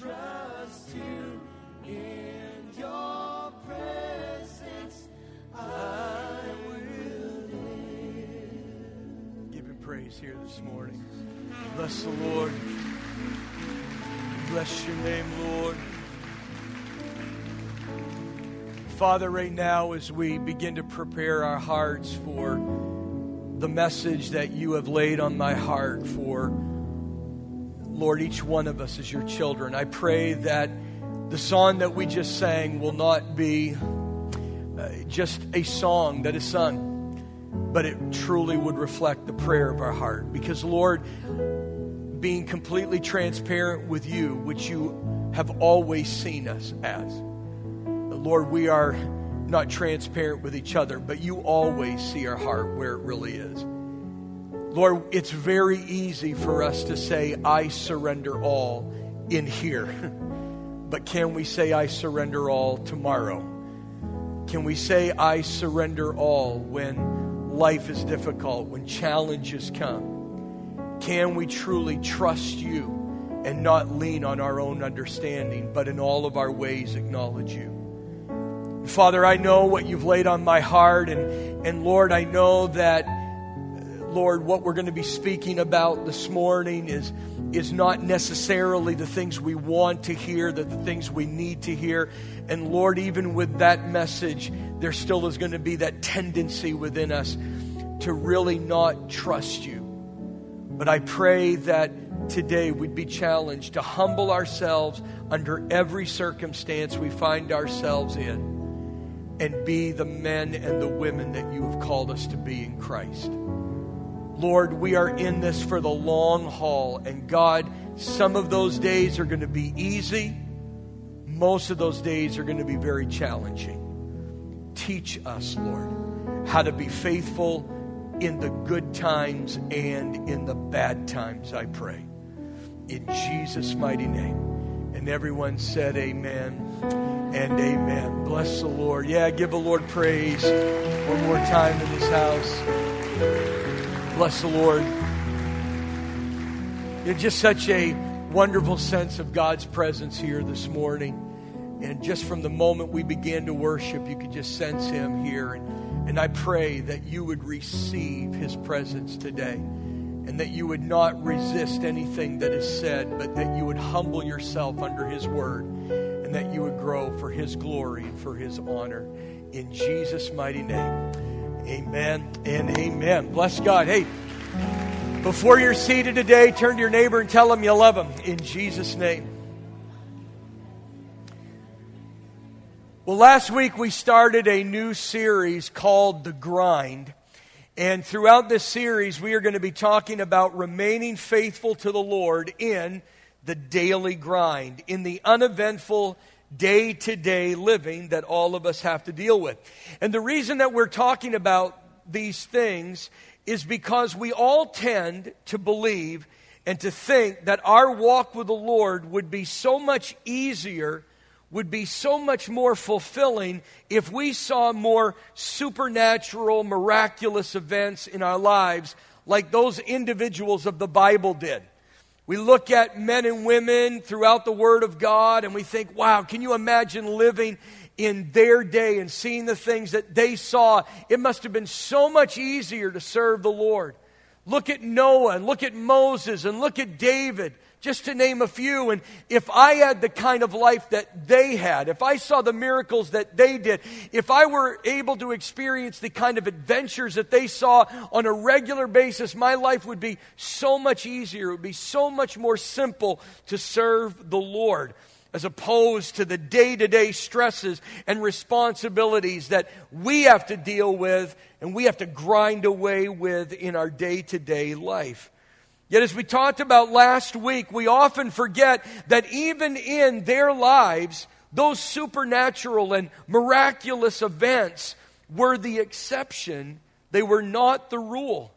trust you in your presence. I will live. Give him praise here this morning. Bless the Lord. Bless your name, Lord. Father, right now, as we begin to prepare our hearts for the message that you have laid on my heart for, Lord, each one of us as your children, I pray that the song that we just sang will not be uh, just a song that is sung, but it truly would reflect the prayer of our heart. Because, Lord, being completely transparent with you, which you have always seen us as. Lord, we are not transparent with each other, but you always see our heart where it really is. Lord, it's very easy for us to say, I surrender all in here. but can we say, I surrender all tomorrow? Can we say, I surrender all when life is difficult, when challenges come? Can we truly trust you and not lean on our own understanding, but in all of our ways acknowledge you? Father, I know what you've laid on my heart, and, and Lord, I know that, Lord, what we're going to be speaking about this morning is, is not necessarily the things we want to hear, that the things we need to hear. And Lord, even with that message, there still is going to be that tendency within us to really not trust you. But I pray that today we'd be challenged to humble ourselves under every circumstance we find ourselves in and be the men and the women that you have called us to be in Christ. Lord, we are in this for the long haul, and God, some of those days are going to be easy, most of those days are going to be very challenging. Teach us, Lord, how to be faithful in the good times and in the bad times, I pray. In Jesus' mighty name. And everyone said, Amen and amen. Bless the Lord. Yeah, give the Lord praise one more time in this house. Bless the Lord. It's just such a wonderful sense of God's presence here this morning. And just from the moment we began to worship, you could just sense Him here. And, and I pray that you would receive His presence today and that you would not resist anything that is said, but that you would humble yourself under His word and that you would grow for His glory and for His honor. In Jesus' mighty name, amen and amen. Bless God. Hey, before you're seated today, turn to your neighbor and tell him you love him in Jesus' name. Well, last week we started a new series called The Grind. And throughout this series, we are going to be talking about remaining faithful to the Lord in the daily grind, in the uneventful day to day living that all of us have to deal with. And the reason that we're talking about these things is because we all tend to believe and to think that our walk with the Lord would be so much easier, would be so much more fulfilling if we saw more supernatural, miraculous events in our lives like those individuals of the Bible did. We look at men and women throughout the Word of God and we think, wow, can you imagine living in their day and seeing the things that they saw? It must have been so much easier to serve the Lord. Look at Noah and look at Moses and look at David just to name a few. And if I had the kind of life that they had, if I saw the miracles that they did, if I were able to experience the kind of adventures that they saw on a regular basis, my life would be so much easier. It would be so much more simple to serve the Lord as opposed to the day to day stresses and responsibilities that we have to deal with and we have to grind away with in our day to day life. Yet, as we talked about last week, we often forget that even in their lives, those supernatural and miraculous events were the exception, they were not the rule.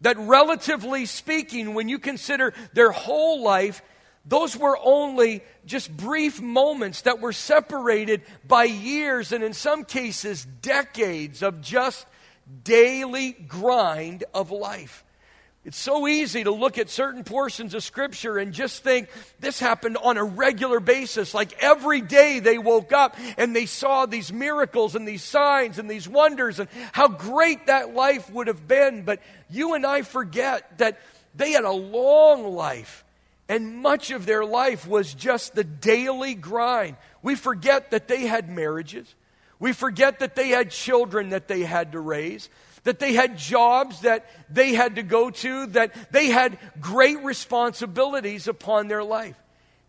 That relatively speaking, when you consider their whole life, those were only just brief moments that were separated by years and, in some cases, decades of just daily grind of life. It's so easy to look at certain portions of Scripture and just think this happened on a regular basis. Like every day they woke up and they saw these miracles and these signs and these wonders and how great that life would have been. But you and I forget that they had a long life and much of their life was just the daily grind. We forget that they had marriages. We forget that they had children that they had to raise that they had jobs that they had to go to, that they had great responsibilities upon their life.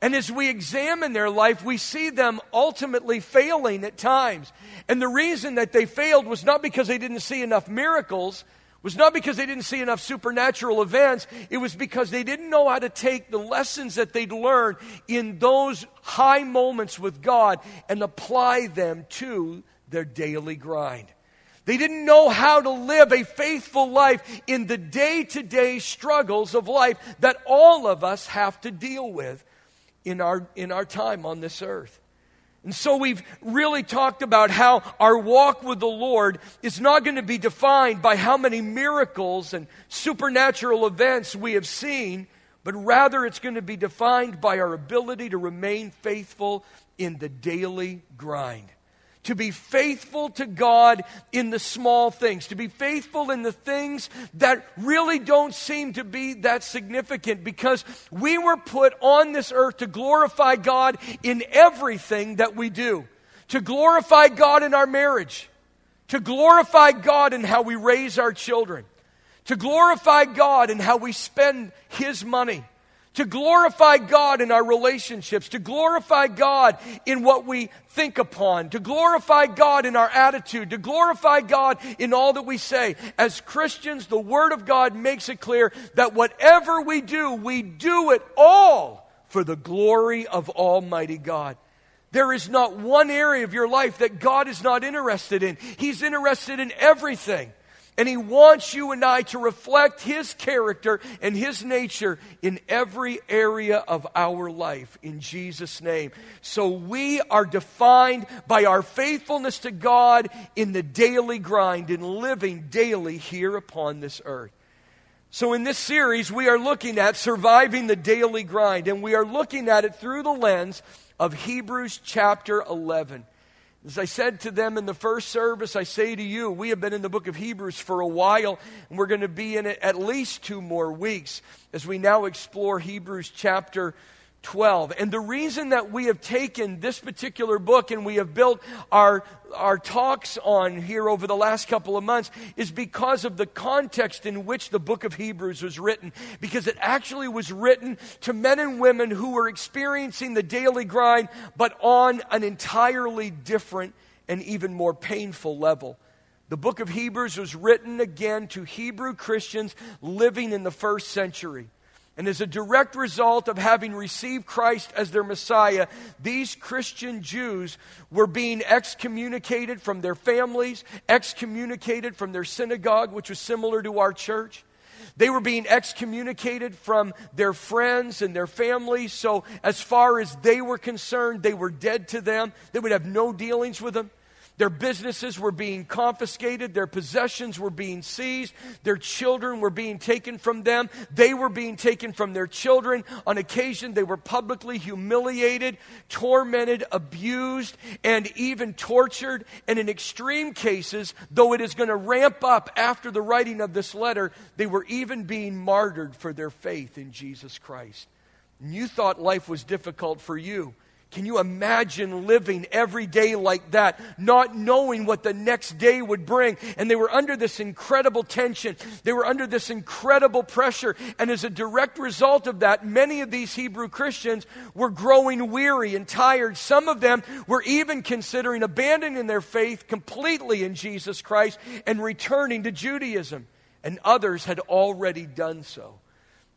And as we examine their life, we see them ultimately failing at times. And the reason that they failed was not because they didn't see enough miracles, was not because they didn't see enough supernatural events. It was because they didn't know how to take the lessons that they'd learned in those high moments with God and apply them to their daily grind. They didn't know how to live a faithful life in the day to day struggles of life that all of us have to deal with in our, in our time on this earth. And so we've really talked about how our walk with the Lord is not going to be defined by how many miracles and supernatural events we have seen, but rather it's going to be defined by our ability to remain faithful in the daily grind to be faithful to God in the small things, to be faithful in the things that really don't seem to be that significant because we were put on this earth to glorify God in everything that we do, to glorify God in our marriage, to glorify God in how we raise our children, to glorify God in how we spend His money to glorify God in our relationships, to glorify God in what we think upon, to glorify God in our attitude, to glorify God in all that we say. As Christians, the Word of God makes it clear that whatever we do, we do it all for the glory of Almighty God. There is not one area of your life that God is not interested in. He's interested in everything. And He wants you and I to reflect His character and His nature in every area of our life in Jesus' name. So we are defined by our faithfulness to God in the daily grind, in living daily here upon this earth. So, in this series, we are looking at surviving the daily grind, and we are looking at it through the lens of Hebrews chapter 11. As I said to them in the first service, I say to you, we have been in the book of Hebrews for a while, and we're going to be in it at least two more weeks as we now explore Hebrews chapter 12. And the reason that we have taken this particular book and we have built our, our talks on here over the last couple of months is because of the context in which the book of Hebrews was written. Because it actually was written to men and women who were experiencing the daily grind, but on an entirely different and even more painful level. The book of Hebrews was written again to Hebrew Christians living in the first century. And as a direct result of having received Christ as their Messiah, these Christian Jews were being excommunicated from their families, excommunicated from their synagogue, which was similar to our church. They were being excommunicated from their friends and their families. So, as far as they were concerned, they were dead to them. They would have no dealings with them. Their businesses were being confiscated. Their possessions were being seized. Their children were being taken from them. They were being taken from their children. On occasion, they were publicly humiliated, tormented, abused, and even tortured. And in extreme cases, though it is going to ramp up after the writing of this letter, they were even being martyred for their faith in Jesus Christ. And you thought life was difficult for you. Can you imagine living every day like that, not knowing what the next day would bring? And they were under this incredible tension. They were under this incredible pressure. And as a direct result of that, many of these Hebrew Christians were growing weary and tired. Some of them were even considering abandoning their faith completely in Jesus Christ and returning to Judaism. And others had already done so.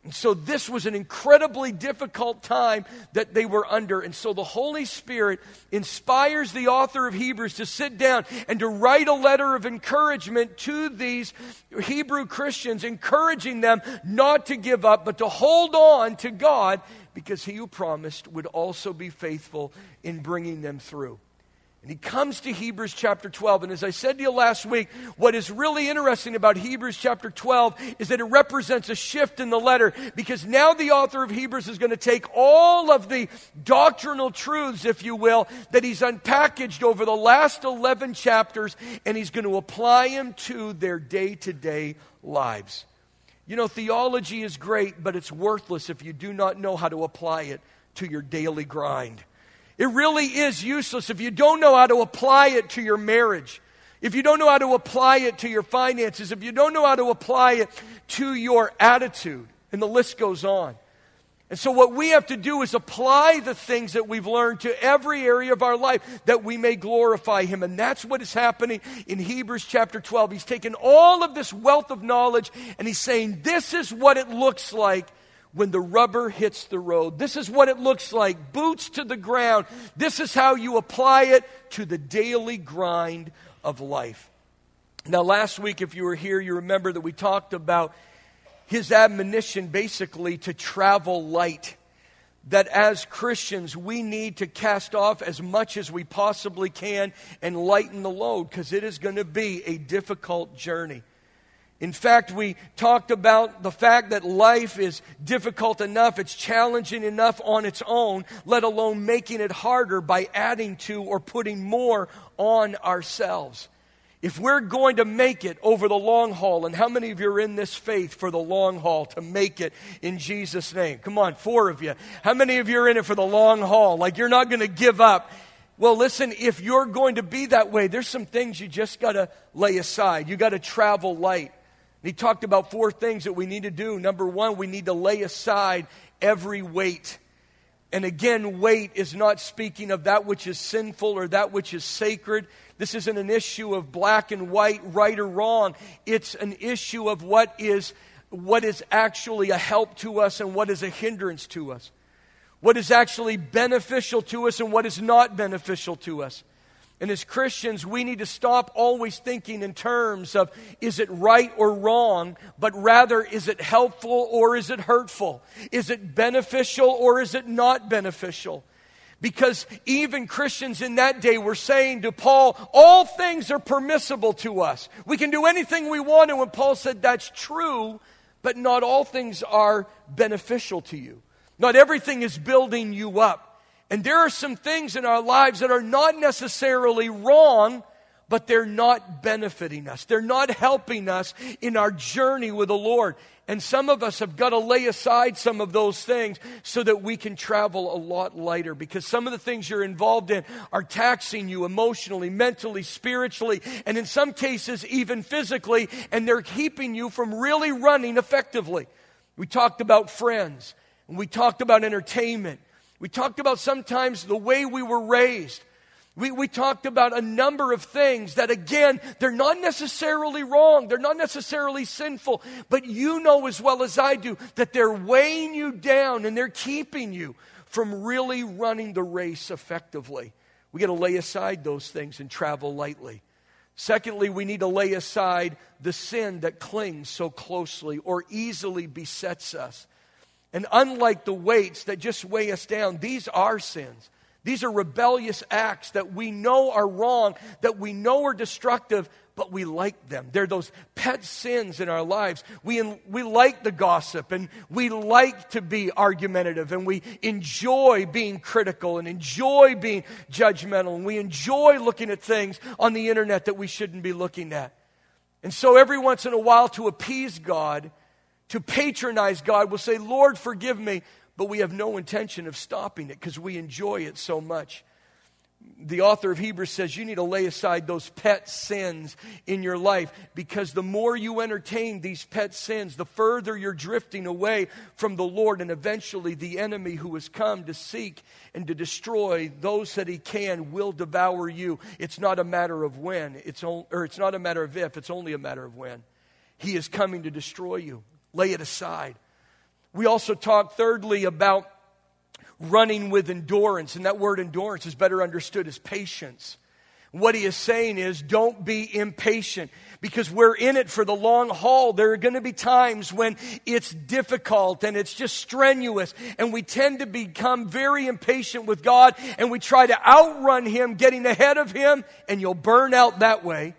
And so this was an incredibly difficult time that they were under. And so the Holy Spirit inspires the author of Hebrews to sit down and to write a letter of encouragement to these Hebrew Christians, encouraging them not to give up, but to hold on to God because he who promised would also be faithful in bringing them through. And he comes to Hebrews chapter 12. And as I said to you last week, what is really interesting about Hebrews chapter 12 is that it represents a shift in the letter because now the author of Hebrews is going to take all of the doctrinal truths, if you will, that he's unpackaged over the last 11 chapters and he's going to apply them to their day to day lives. You know, theology is great, but it's worthless if you do not know how to apply it to your daily grind. It really is useless if you don't know how to apply it to your marriage, if you don't know how to apply it to your finances, if you don't know how to apply it to your attitude, and the list goes on. And so, what we have to do is apply the things that we've learned to every area of our life that we may glorify Him. And that's what is happening in Hebrews chapter 12. He's taken all of this wealth of knowledge and He's saying, This is what it looks like when the rubber hits the road. This is what it looks like boots to the ground. This is how you apply it to the daily grind of life. Now, last week, if you were here, you remember that we talked about his admonition basically to travel light. That as Christians, we need to cast off as much as we possibly can and lighten the load because it is going to be a difficult journey. In fact, we talked about the fact that life is difficult enough, it's challenging enough on its own, let alone making it harder by adding to or putting more on ourselves. If we're going to make it over the long haul, and how many of you are in this faith for the long haul to make it in Jesus' name? Come on, four of you. How many of you are in it for the long haul? Like you're not going to give up. Well, listen, if you're going to be that way, there's some things you just got to lay aside. You got to travel light. He talked about four things that we need to do. Number one, we need to lay aside every weight. And again, weight is not speaking of that which is sinful or that which is sacred. This isn't an issue of black and white, right or wrong. It's an issue of what is, what is actually a help to us and what is a hindrance to us. What is actually beneficial to us and what is not beneficial to us. And as Christians, we need to stop always thinking in terms of is it right or wrong, but rather is it helpful or is it hurtful? Is it beneficial or is it not beneficial? Because even Christians in that day were saying to Paul, all things are permissible to us. We can do anything we want. And when Paul said that's true, but not all things are beneficial to you. Not everything is building you up. And there are some things in our lives that are not necessarily wrong, but they're not benefiting us. They're not helping us in our journey with the Lord. And some of us have got to lay aside some of those things so that we can travel a lot lighter because some of the things you're involved in are taxing you emotionally, mentally, spiritually, and in some cases, even physically, and they're keeping you from really running effectively. We talked about friends, and we talked about entertainment, we talked about sometimes the way we were raised. We, we talked about a number of things that, again, they're not necessarily wrong. They're not necessarily sinful. But you know as well as I do that they're weighing you down and they're keeping you from really running the race effectively. We got to lay aside those things and travel lightly. Secondly, we need to lay aside the sin that clings so closely or easily besets us. And unlike the weights that just weigh us down, these are sins. These are rebellious acts that we know are wrong, that we know are destructive, but we like them. They're those pet sins in our lives. We, we like the gossip and we like to be argumentative and we enjoy being critical and enjoy being judgmental and we enjoy looking at things on the internet that we shouldn't be looking at. And so every once in a while, to appease God, to patronize God will say, Lord, forgive me, but we have no intention of stopping it because we enjoy it so much. The author of Hebrews says you need to lay aside those pet sins in your life because the more you entertain these pet sins, the further you're drifting away from the Lord, and eventually the enemy who has come to seek and to destroy those that he can will devour you. It's not a matter of when, it's or it's not a matter of if, it's only a matter of when. He is coming to destroy you lay it aside. We also talk, thirdly, about running with endurance, and that word endurance is better understood as patience. what he is saying is don't be impatient because we're in it for the long haul. There are going to be times when it's difficult and it's just strenuous, and we tend to become very impatient with God and we try to outrun Him, getting ahead of Him, and you'll burn out that way.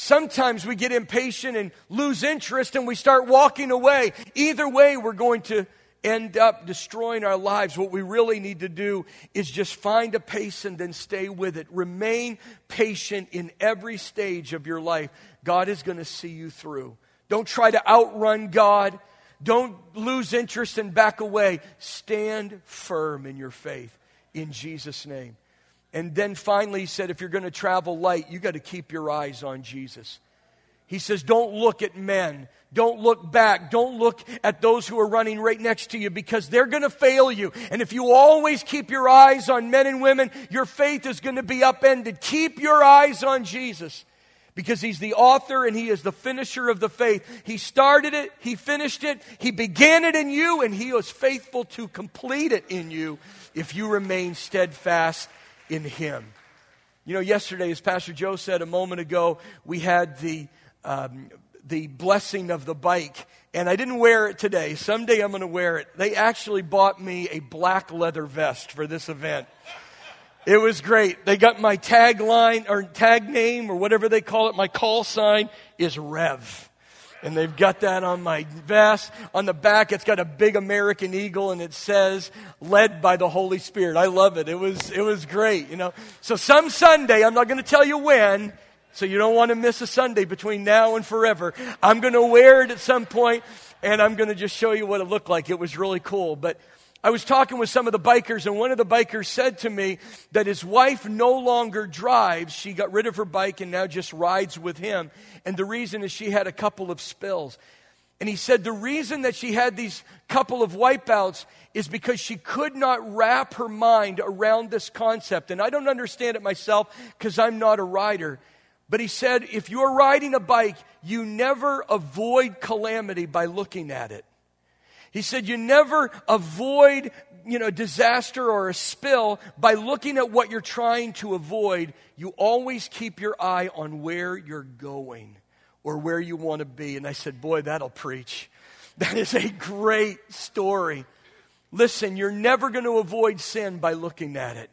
Sometimes we get impatient and lose interest and we start walking away. Either way, we're going to end up destroying our lives. What we really need to do is just find a pace and then stay with it. Remain patient in every stage of your life. God is going to see you through. Don't try to outrun God. Don't lose interest and back away. Stand firm in your faith in Jesus' name. And then finally, he said, if you're going to travel light, you got to keep your eyes on Jesus. He says, don't look at men. Don't look back. Don't look at those who are running right next to you because they're going to fail you. And if you always keep your eyes on men and women, your faith is going to be upended. Keep your eyes on Jesus because he's the author and he is the finisher of the faith. He started it, he finished it, he began it in you, and he is faithful to complete it in you if you remain steadfast in him. You know, yesterday, as Pastor Joe said a moment ago, we had the um, the blessing of the bike. And I didn't wear it today. Someday I'm going to wear it. They actually bought me a black leather vest for this event. It was great. They got my tagline or tag name or whatever they call it. My call sign is Rev. And they've got that on my vest. On the back, it's got a big American eagle and it says, led by the Holy Spirit. I love it. It was, it was great, you know. So some Sunday, I'm not going to tell you when, so you don't want to miss a Sunday between now and forever. I'm going to wear it at some point and I'm going to just show you what it looked like. It was really cool. But I was talking with some of the bikers, and one of the bikers said to me that his wife no longer drives. She got rid of her bike and now just rides with him. And the reason is she had a couple of spills. And he said the reason that she had these couple of wipeouts is because she could not wrap her mind around this concept. And I don't understand it myself because I'm not a rider. But he said, if you're riding a bike, you never avoid calamity by looking at it. He said, you never avoid, you know, disaster or a spill by looking at what you're trying to avoid. You always keep your eye on where you're going or where you want to be. And I said, boy, that'll preach. That is a great story. Listen, you're never going to avoid sin by looking at it.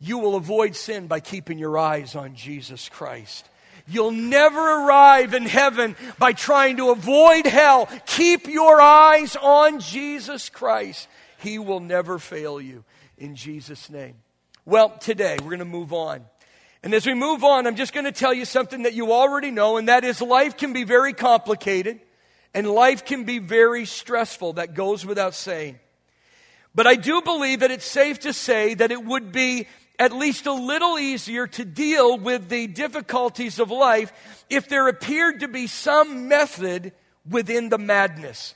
You will avoid sin by keeping your eyes on Jesus Christ. You'll never arrive in heaven by trying to avoid hell. Keep your eyes on Jesus Christ. He will never fail you in Jesus' name. Well, today we're going to move on. And as we move on, I'm just going to tell you something that you already know, and that is life can be very complicated and life can be very stressful. That goes without saying. But I do believe that it's safe to say that it would be at least a little easier to deal with the difficulties of life if there appeared to be some method within the madness.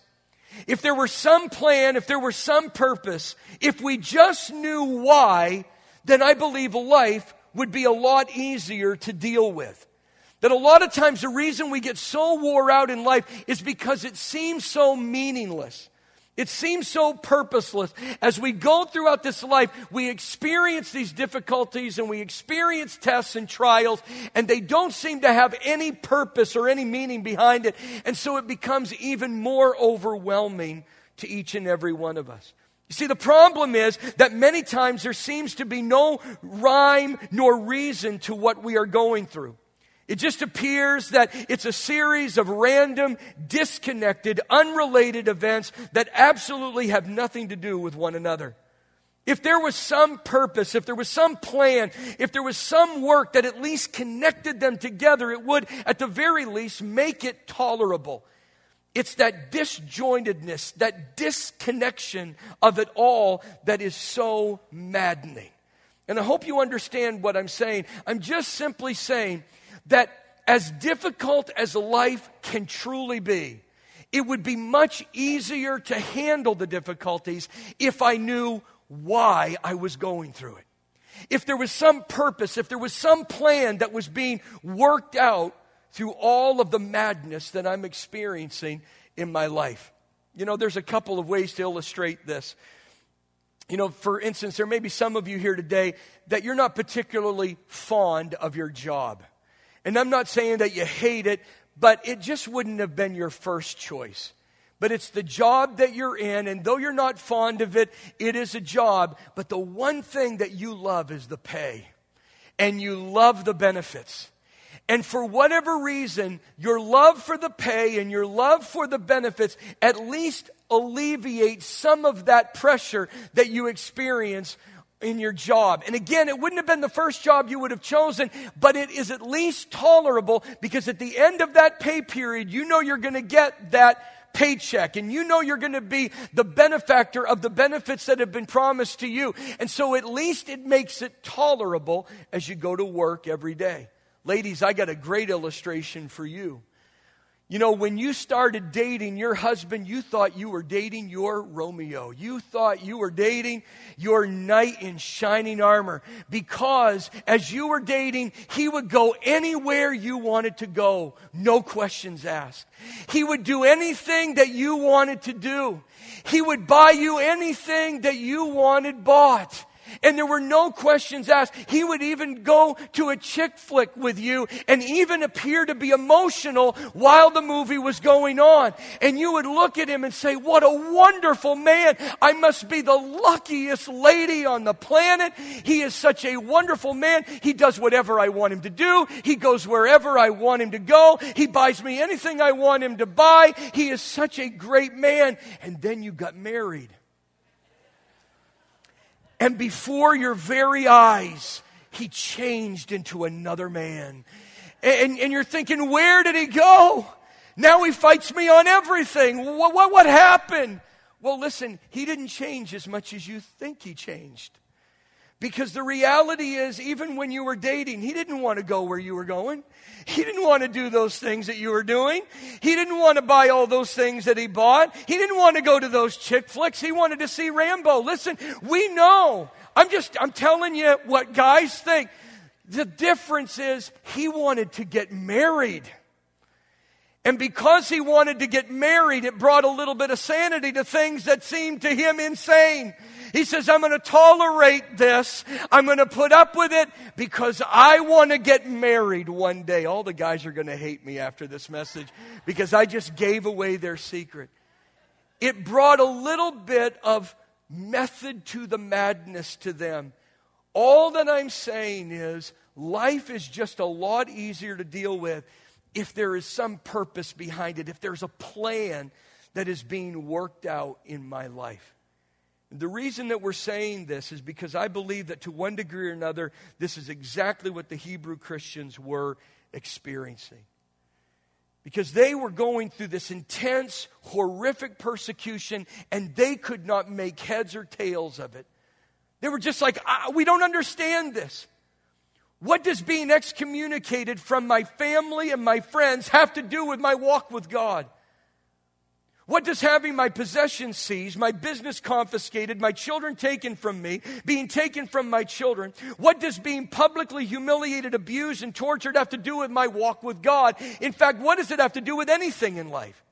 If there were some plan, if there were some purpose, if we just knew why, then I believe life would be a lot easier to deal with. That a lot of times the reason we get so wore out in life is because it seems so meaningless. It seems so purposeless. As we go throughout this life, we experience these difficulties and we experience tests and trials, and they don't seem to have any purpose or any meaning behind it. And so it becomes even more overwhelming to each and every one of us. You see, the problem is that many times there seems to be no rhyme nor reason to what we are going through. It just appears that it's a series of random, disconnected, unrelated events that absolutely have nothing to do with one another. If there was some purpose, if there was some plan, if there was some work that at least connected them together, it would, at the very least, make it tolerable. It's that disjointedness, that disconnection of it all that is so maddening. And I hope you understand what I'm saying. I'm just simply saying that as difficult as life can truly be, it would be much easier to handle the difficulties if I knew why I was going through it. If there was some purpose, if there was some plan that was being worked out through all of the madness that I'm experiencing in my life. You know, there's a couple of ways to illustrate this. You know, for instance, there may be some of you here today that you're not particularly fond of your job. And I'm not saying that you hate it, but it just wouldn't have been your first choice. But it's the job that you're in, and though you're not fond of it, it is a job. But the one thing that you love is the pay, and you love the benefits. And for whatever reason, your love for the pay and your love for the benefits at least alleviate some of that pressure that you experience in your job. And again, it wouldn't have been the first job you would have chosen, but it is at least tolerable because at the end of that pay period, you know you're going to get that paycheck and you know you're going to be the benefactor of the benefits that have been promised to you. And so at least it makes it tolerable as you go to work every day. Ladies, I got a great illustration for you. You know, when you started dating your husband, you thought you were dating your Romeo. You thought you were dating your knight in shining armor because as you were dating, he would go anywhere you wanted to go, no questions asked. He would do anything that you wanted to do. He would buy you anything that you wanted bought and there were no questions asked. He would even go to a chick flick with you and even appear to be emotional while the movie was going on. And you would look at him and say, What a wonderful man. I must be the luckiest lady on the planet. He is such a wonderful man. He does whatever I want him to do. He goes wherever I want him to go. He buys me anything I want him to buy. He is such a great man. And then you got married and before your very eyes, he changed into another man. And, and you're thinking, where did he go? Now he fights me on everything. What, what, what happened? Well, listen, he didn't change as much as you think he changed. Because the reality is, even when you were dating, he didn't want to go where you were going. He didn't want to do those things that you were doing. He didn't want to buy all those things that he bought. He didn't want to go to those chick flicks. He wanted to see Rambo. Listen, we know. I'm just, I'm telling you what guys think. The difference is he wanted to get married. And because he wanted to get married, it brought a little bit of sanity to things that seemed to him insane. He says, I'm going to tolerate this. I'm going to put up with it because I want to get married one day. All the guys are going to hate me after this message because I just gave away their secret. It brought a little bit of method to the madness to them. All that I'm saying is life is just a lot easier to deal with if there is some purpose behind it, if there's a plan that is being worked out in my life. The reason that we're saying this is because I believe that to one degree or another, this is exactly what the Hebrew Christians were experiencing. Because they were going through this intense, horrific persecution, and they could not make heads or tails of it. They were just like, ah, we don't understand this. What does being excommunicated from my family and my friends have to do with my walk with God? What does having my possessions seized, my business confiscated, my children taken from me, being taken from my children, what does being publicly humiliated, abused, and tortured have to do with my walk with God? In fact, what does it have to do with anything in life?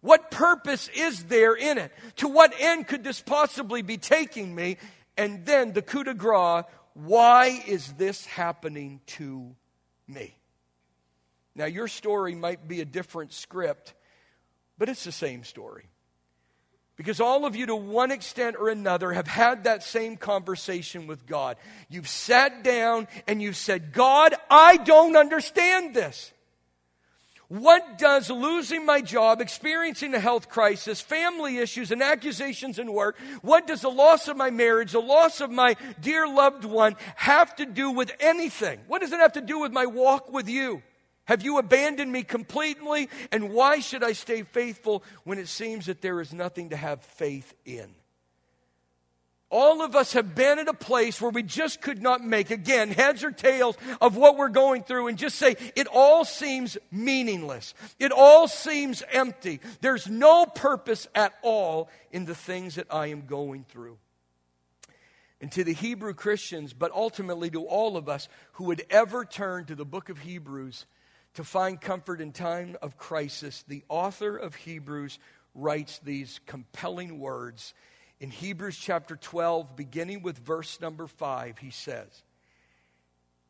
What purpose is there in it? To what end could this possibly be taking me? And then the coup de grace why is this happening to me? Now, your story might be a different script but it's the same story. Because all of you, to one extent or another, have had that same conversation with God. You've sat down and you've said, God, I don't understand this. What does losing my job, experiencing a health crisis, family issues, and accusations in work, what does the loss of my marriage, the loss of my dear loved one have to do with anything? What does it have to do with my walk with you? Have you abandoned me completely? And why should I stay faithful when it seems that there is nothing to have faith in? All of us have been at a place where we just could not make, again, heads or tails of what we're going through and just say, it all seems meaningless. It all seems empty. There's no purpose at all in the things that I am going through. And to the Hebrew Christians, but ultimately to all of us who would ever turn to the book of Hebrews, to find comfort in time of crisis, the author of Hebrews writes these compelling words In Hebrews chapter 12, beginning with verse number 5, he says,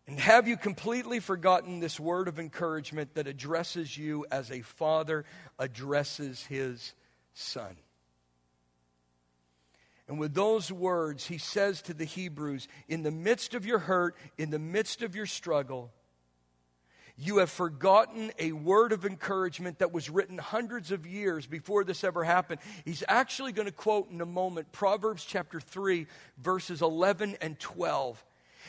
And have you completely forgotten this word of encouragement that addresses you as a father addresses his son? And with those words, he says to the Hebrews, In the midst of your hurt, in the midst of your struggle, you have forgotten a word of encouragement that was written hundreds of years before this ever happened. He's actually going to quote in a moment Proverbs chapter 3, verses 11 and 12.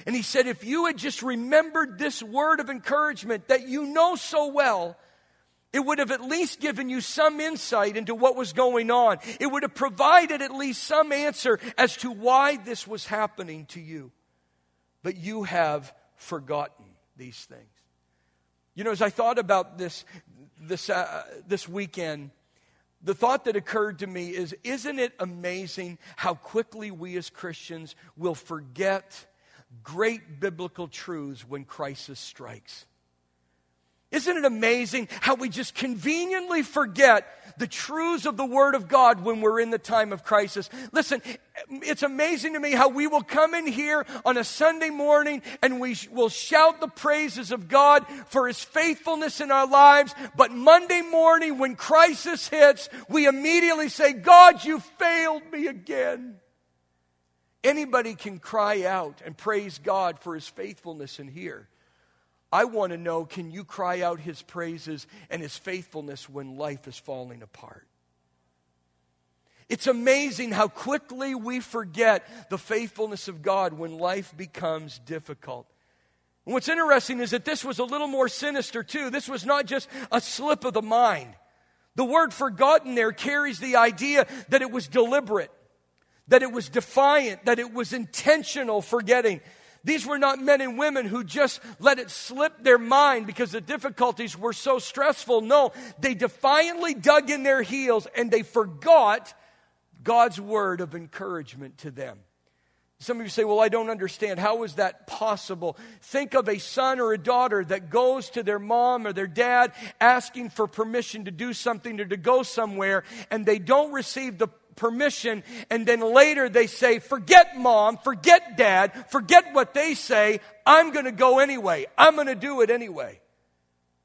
And he said, If you had just remembered this word of encouragement that you know so well, it would have at least given you some insight into what was going on. It would have provided at least some answer as to why this was happening to you. But you have forgotten these things. You know, as I thought about this, this, uh, this weekend, the thought that occurred to me is Isn't it amazing how quickly we as Christians will forget great biblical truths when crisis strikes? Isn't it amazing how we just conveniently forget the truths of the Word of God when we're in the time of crisis? Listen, it's amazing to me how we will come in here on a Sunday morning and we will shout the praises of God for His faithfulness in our lives. But Monday morning, when crisis hits, we immediately say, God, you failed me again. Anybody can cry out and praise God for His faithfulness in here. I want to know can you cry out his praises and his faithfulness when life is falling apart? It's amazing how quickly we forget the faithfulness of God when life becomes difficult. And what's interesting is that this was a little more sinister, too. This was not just a slip of the mind. The word forgotten there carries the idea that it was deliberate, that it was defiant, that it was intentional forgetting. These were not men and women who just let it slip their mind because the difficulties were so stressful. No, they defiantly dug in their heels and they forgot God's word of encouragement to them. Some of you say, Well, I don't understand. How is that possible? Think of a son or a daughter that goes to their mom or their dad asking for permission to do something or to go somewhere, and they don't receive the permission, and then later they say, Forget mom, forget dad, forget what they say, I'm going to go anyway. I'm going to do it anyway.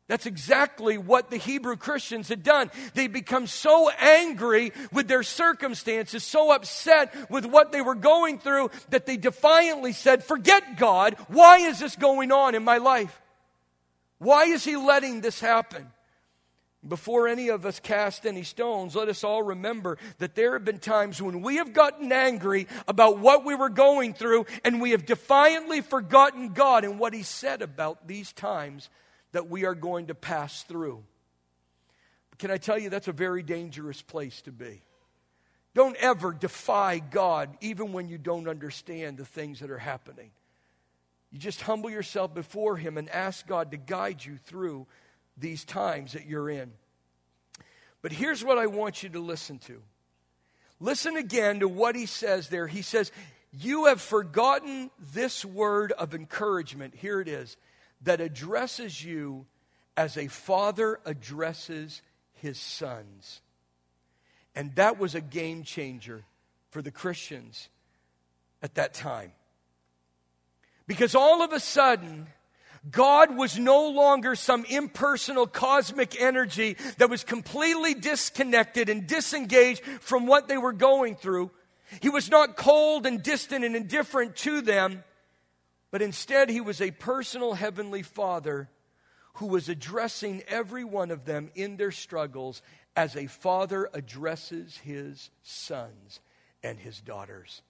That's exactly what the Hebrew Christians had done. They become so angry with their circumstances, so upset with what they were going through, that they defiantly said, Forget God. Why is this going on in my life? Why is He letting this happen? Before any of us cast any stones, let us all remember that there have been times when we have gotten angry about what we were going through and we have defiantly forgotten God and what He said about these times that we are going to pass through. Can I tell you that's a very dangerous place to be? Don't ever defy God even when you don't understand the things that are happening. You just humble yourself before Him and ask God to guide you through these times that you're in. But here's what I want you to listen to. Listen again to what he says there. He says, You have forgotten this word of encouragement. Here it is that addresses you as a father addresses his sons. And that was a game changer for the Christians at that time. Because all of a sudden, God was no longer some impersonal cosmic energy that was completely disconnected and disengaged from what they were going through. He was not cold and distant and indifferent to them, but instead he was a personal heavenly father who was addressing every one of them in their struggles as a father addresses his sons and his daughters.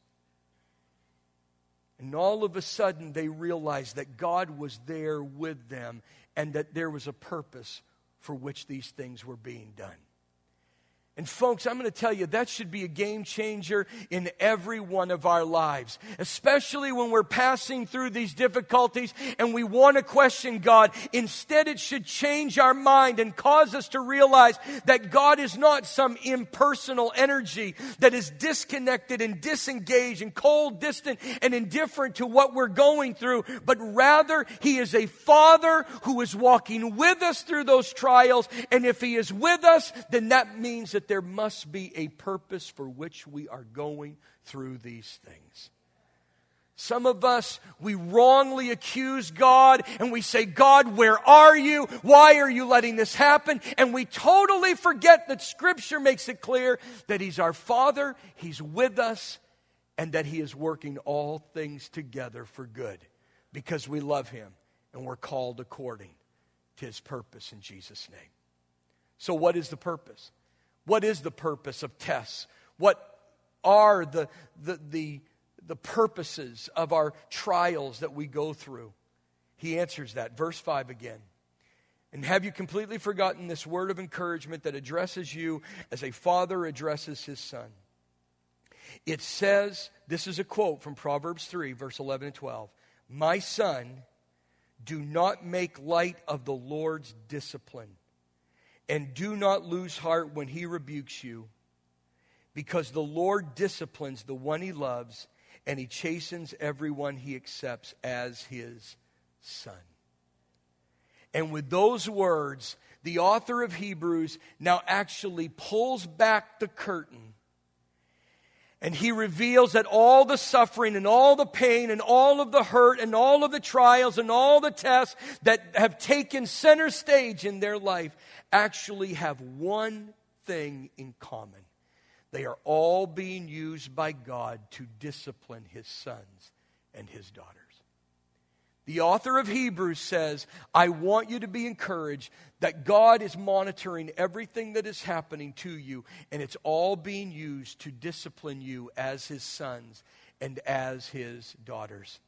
And all of a sudden, they realized that God was there with them and that there was a purpose for which these things were being done. And folks, I'm going to tell you that should be a game changer in every one of our lives, especially when we're passing through these difficulties and we want to question God. Instead, it should change our mind and cause us to realize that God is not some impersonal energy that is disconnected and disengaged and cold, distant, and indifferent to what we're going through, but rather He is a Father who is walking with us through those trials. And if He is with us, then that means that that there must be a purpose for which we are going through these things. Some of us, we wrongly accuse God and we say, God, where are you? Why are you letting this happen? And we totally forget that Scripture makes it clear that He's our Father, He's with us, and that He is working all things together for good because we love Him and we're called according to His purpose in Jesus' name. So, what is the purpose? What is the purpose of tests? What are the, the, the the purposes of our trials that we go through? He answers that. Verse 5 again. And have you completely forgotten this word of encouragement that addresses you as a father addresses his son? It says, this is a quote from Proverbs 3, verse 11 and 12 My son, do not make light of the Lord's discipline, and do not lose heart when he rebukes you, because the Lord disciplines the one he loves and he chastens everyone he accepts as his son. And with those words, the author of Hebrews now actually pulls back the curtain and he reveals that all the suffering and all the pain and all of the hurt and all of the trials and all the tests that have taken center stage in their life actually have one thing in common they are all being used by God to discipline his sons and his daughters. The author of Hebrews says, I want you to be encouraged that God is monitoring everything that is happening to you, and it's all being used to discipline you as his sons and as his daughters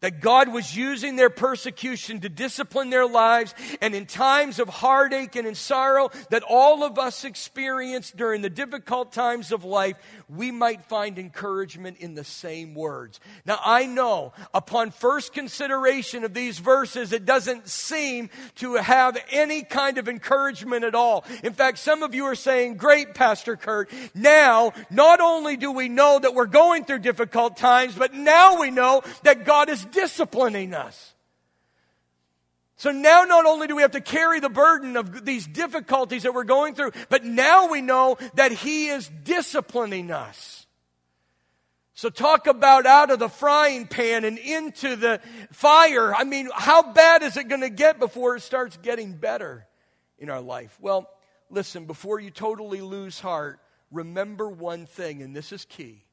that God was using their persecution to discipline their lives, and in times of heartache and in sorrow that all of us experience during the difficult times of life, we might find encouragement in the same words. Now, I know upon first consideration of these verses, it doesn't seem to have any kind of encouragement at all. In fact, some of you are saying, Great, Pastor Kurt. Now, not only do we know that we're going through difficult times, but now we know that God is disciplining us. So now not only do we have to carry the burden of these difficulties that we're going through, but now we know that He is disciplining us. So talk about out of the frying pan and into the fire. I mean, how bad is it going to get before it starts getting better in our life? Well, listen, before you totally lose heart, remember one thing, and this is key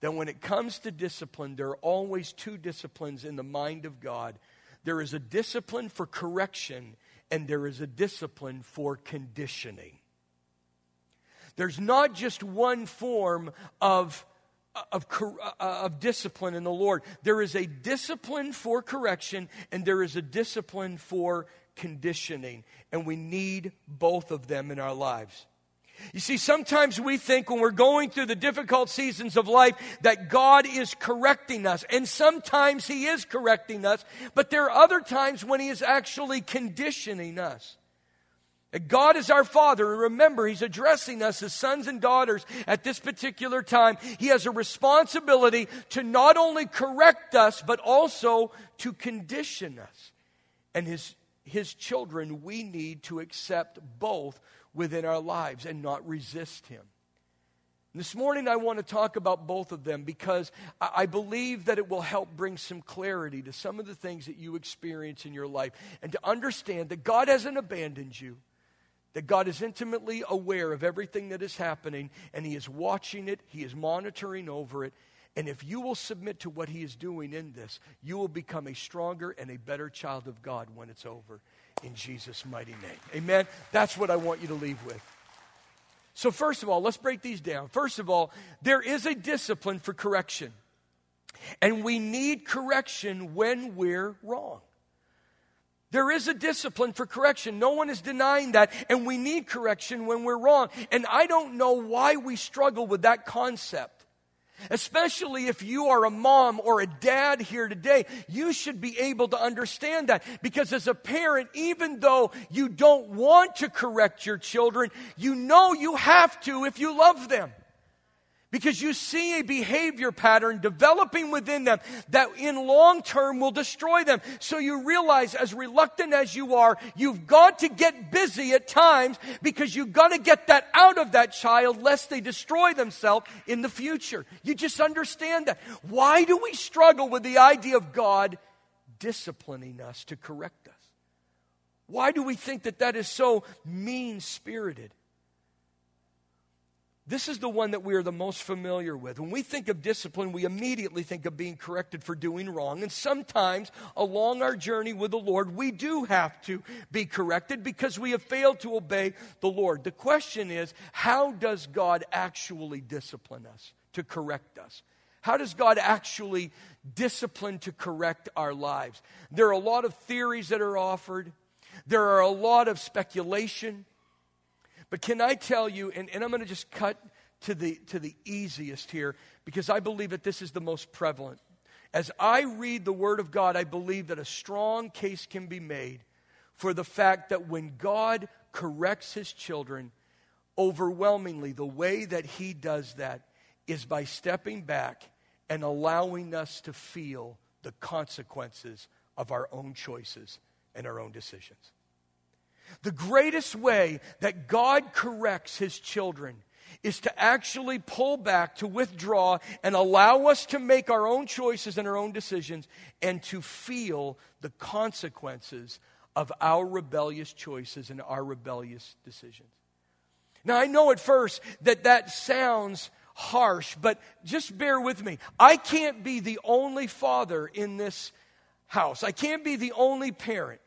that when it comes to discipline, there are always two disciplines in the mind of God there is a discipline for correction, and there is a discipline for conditioning. There's not just one form of, of, uh, of discipline in the Lord. There is a discipline for correction, and there is a discipline for conditioning. And we need both of them in our lives. You see, sometimes we think when we're going through the difficult seasons of life that God is correcting us. And sometimes He is correcting us, but there are other times when He is actually conditioning us. God is our Father, and remember, He's addressing us as sons and daughters at this particular time. He has a responsibility to not only correct us, but also to condition us. And His, his children, we need to accept both within our lives and not resist Him. This morning, I want to talk about both of them because I believe that it will help bring some clarity to some of the things that you experience in your life and to understand that God hasn't abandoned you, that God is intimately aware of everything that is happening and He is watching it, He is monitoring over it. And if you will submit to what He is doing in this, you will become a stronger and a better child of God when it's over in Jesus' mighty name. Amen. That's what I want you to leave with. So, first of all, let's break these down. First of all, there is a discipline for correction. And we need correction when we're wrong. There is a discipline for correction. No one is denying that. And we need correction when we're wrong. And I don't know why we struggle with that concept. Especially if you are a mom or a dad here today, you should be able to understand that. Because as a parent, even though you don't want to correct your children, you know you have to if you love them. Because you see a behavior pattern developing within them that in long term will destroy them. So you realize, as reluctant as you are, you've got to get busy at times because you've got to get that out of that child lest they destroy themselves in the future. You just understand that. Why do we struggle with the idea of God disciplining us to correct us? Why do we think that that is so mean spirited? This is the one that we are the most familiar with. When we think of discipline, we immediately think of being corrected for doing wrong. And sometimes along our journey with the Lord, we do have to be corrected because we have failed to obey the Lord. The question is how does God actually discipline us, to correct us? How does God actually discipline to correct our lives? There are a lot of theories that are offered, there are a lot of speculation. But can I tell you, and, and I'm going to just cut to the, to the easiest here because I believe that this is the most prevalent. As I read the Word of God, I believe that a strong case can be made for the fact that when God corrects His children, overwhelmingly, the way that He does that is by stepping back and allowing us to feel the consequences of our own choices and our own decisions. The greatest way that God corrects his children is to actually pull back, to withdraw, and allow us to make our own choices and our own decisions and to feel the consequences of our rebellious choices and our rebellious decisions. Now, I know at first that that sounds harsh, but just bear with me. I can't be the only father in this house, I can't be the only parent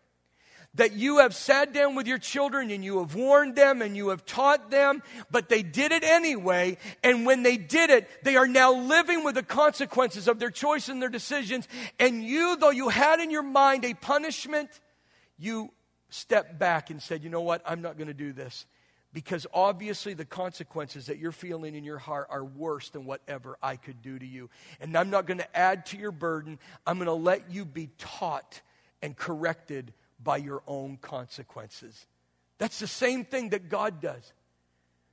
that you have sat down with your children and you have warned them and you have taught them, but they did it anyway. And when they did it, they are now living with the consequences of their choice and their decisions. And you, though you had in your mind a punishment, you stepped back and said, you know what? I'm not going to do this. Because obviously, the consequences that you're feeling in your heart are worse than whatever I could do to you. And I'm not going to add to your burden. I'm going to let you be taught and corrected by your own consequences. That's the same thing that God does.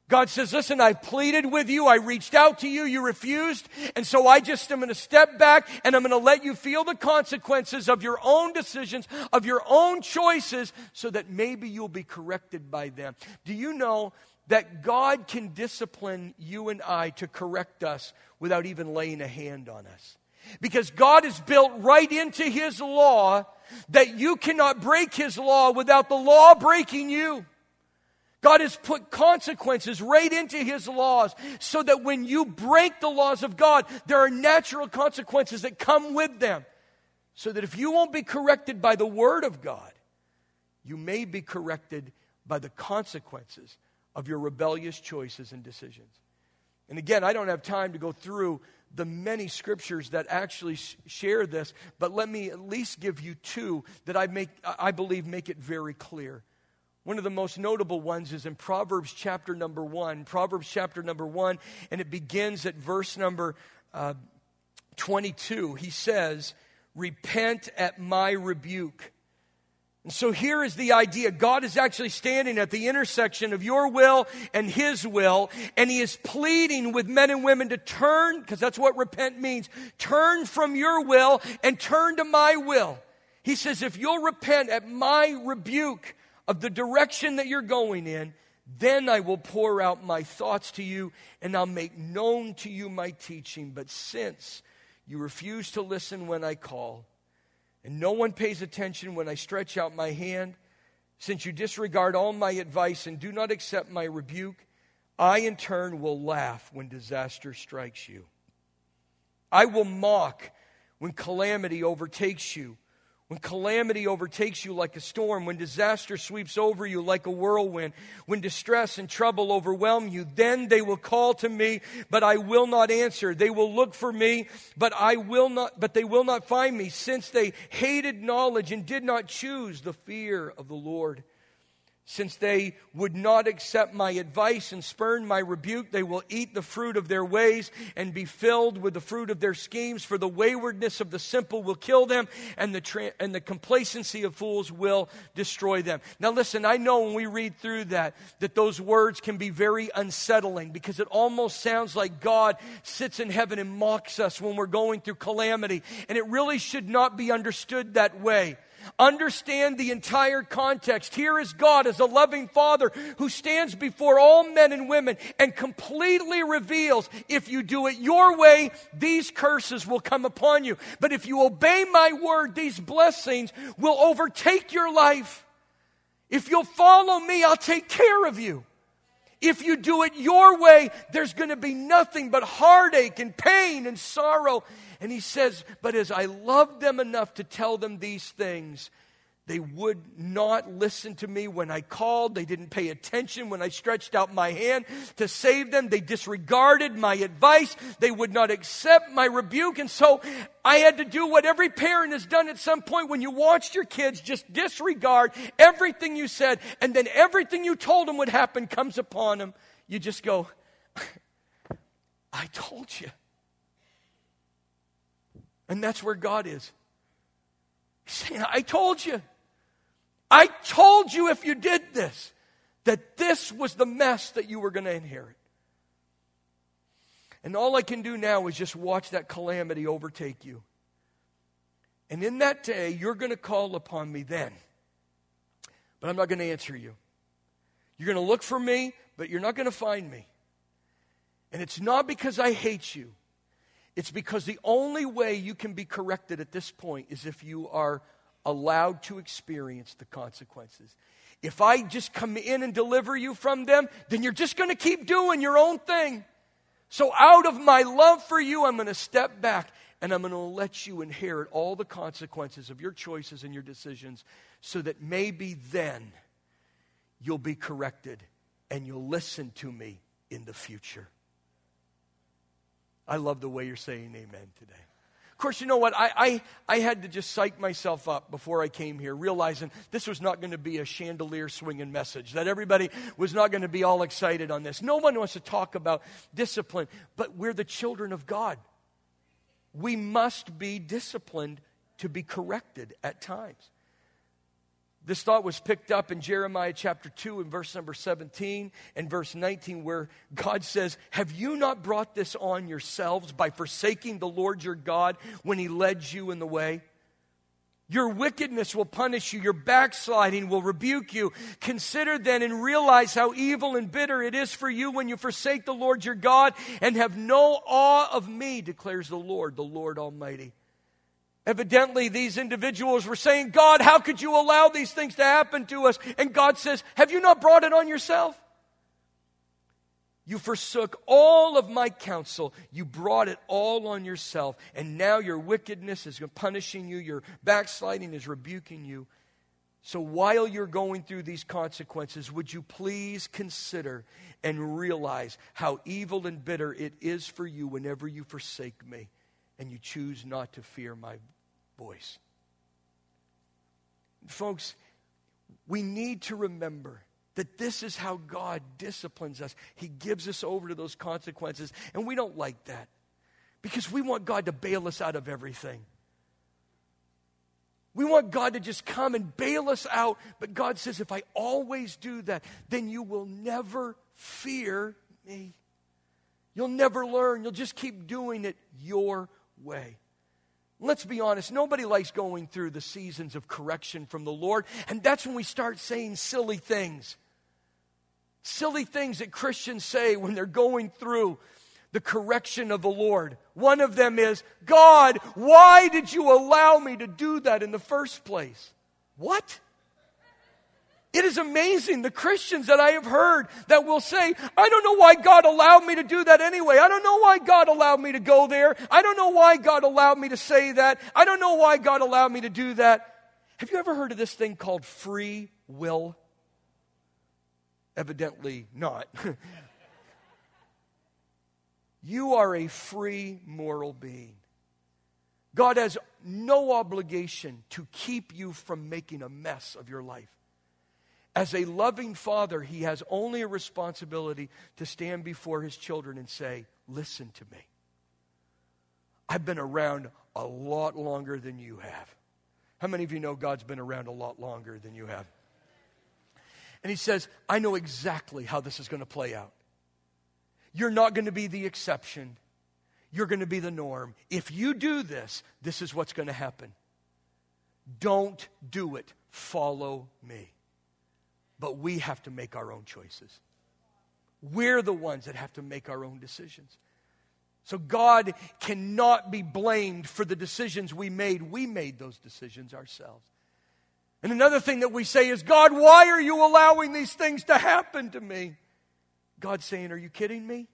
God says, Listen, I pleaded with you. I reached out to you. You refused. And so I just am going to step back and I'm going to let you feel the consequences of your own decisions, of your own choices, so that maybe you'll be corrected by them. Do you know that God can discipline you and I to correct us without even laying a hand on us? Because God is built right into His law that you cannot break His law without the law breaking you. God has put consequences right into His laws so that when you break the laws of God, there are natural consequences that come with them. So that if you won't be corrected by the Word of God, you may be corrected by the consequences of your rebellious choices and decisions. And again, I don't have time to go through the many scriptures that actually share this, but let me at least give you two that I, make, I believe make it very clear. One of the most notable ones is in Proverbs chapter number one. Proverbs chapter number one, and it begins at verse number uh, 22. He says, Repent at my rebuke. And so here is the idea God is actually standing at the intersection of your will and His will, and He is pleading with men and women to turn, because that's what repent means turn from your will and turn to my will. He says, if you'll repent at my rebuke of the direction that you're going in, then I will pour out my thoughts to you and I'll make known to you my teaching. But since you refuse to listen when I call, and no one pays attention when I stretch out my hand, since you disregard all my advice and do not accept my rebuke, I in turn will laugh when disaster strikes you. I will mock when calamity overtakes you. When calamity overtakes you like a storm, when disaster sweeps over you like a whirlwind, when distress and trouble overwhelm you, then they will call to me, but I will not answer. They will look for me, but I will not, but they will not find me, since they hated knowledge and did not choose the fear of the Lord. Since they would not accept my advice and spurn my rebuke, they will eat the fruit of their ways and be filled with the fruit of their schemes. For the waywardness of the simple will kill them, and the, tra- and the complacency of fools will destroy them. Now, listen, I know when we read through that, that those words can be very unsettling because it almost sounds like God sits in heaven and mocks us when we're going through calamity. And it really should not be understood that way. Understand the entire context. Here is God as a loving Father who stands before all men and women and completely reveals if you do it your way, these curses will come upon you. But if you obey my word, these blessings will overtake your life. If you'll follow me, I'll take care of you. If you do it your way, there's going to be nothing but heartache and pain and sorrow. And he says, But as I loved them enough to tell them these things, they would not listen to me when I called. They didn't pay attention when I stretched out my hand to save them. They disregarded my advice. They would not accept my rebuke. And so I had to do what every parent has done at some point when you watched your kids just disregard everything you said, and then everything you told them would happen comes upon them. You just go, I told you. And that's where God is. Saying, I told you. I told you if you did this, that this was the mess that you were going to inherit. And all I can do now is just watch that calamity overtake you. And in that day, you're going to call upon me then. But I'm not going to answer you. You're going to look for me, but you're not going to find me. And it's not because I hate you, it's because the only way you can be corrected at this point is if you are allowed to experience the consequences. If I just come in and deliver you from them, then you're just going to keep doing your own thing. So, out of my love for you, I'm going to step back and I'm going to let you inherit all the consequences of your choices and your decisions so that maybe then you'll be corrected and you'll listen to me in the future. I love the way you're saying amen today. Of course, you know what? I, I, I had to just psych myself up before I came here, realizing this was not going to be a chandelier swinging message, that everybody was not going to be all excited on this. No one wants to talk about discipline, but we're the children of God. We must be disciplined to be corrected at times. This thought was picked up in Jeremiah chapter 2 and verse number 17 and verse 19, where God says, Have you not brought this on yourselves by forsaking the Lord your God when he led you in the way? Your wickedness will punish you. Your backsliding will rebuke you. Consider then and realize how evil and bitter it is for you when you forsake the Lord your God and have no awe of me, declares the Lord, the Lord Almighty. Evidently, these individuals were saying, God, how could you allow these things to happen to us? And God says, Have you not brought it on yourself? You forsook all of my counsel. You brought it all on yourself. And now your wickedness is punishing you. Your backsliding is rebuking you. So while you're going through these consequences, would you please consider and realize how evil and bitter it is for you whenever you forsake me and you choose not to fear my voice. Folks, we need to remember that this is how God disciplines us. He gives us over to those consequences, and we don't like that because we want God to bail us out of everything. We want God to just come and bail us out, but God says, if I always do that, then you will never fear me. You'll never learn. You'll just keep doing it your way. Let's be honest, nobody likes going through the seasons of correction from the Lord, and that's when we start saying silly things. Silly things that Christians say when they're going through the correction of the Lord. One of them is, God, why did you allow me to do that in the first place? What? It is amazing the Christians that I have heard that will say, I don't know why God allowed me to do that anyway. I don't know why God allowed me to go there. I don't know why God allowed me to say that. I don't know why God allowed me to do that. Have you ever heard of this thing called free will? Evidently not. you are a free moral being. God has no obligation to keep you from making a mess of your life. As a loving father, he has only a responsibility to stand before his children and say, Listen to me. I've been around a lot longer than you have. How many of you know God's been around a lot longer than you have? And he says, I know exactly how this is going to play out. You're not going to be the exception, you're going to be the norm. If you do this, this is what's going to happen. Don't do it. Follow me. But we have to make our own choices. We're the ones that have to make our own decisions. So God cannot be blamed for the decisions we made. We made those decisions ourselves. And another thing that we say is, God, why are you allowing these things to happen to me? God's saying, Are you kidding me?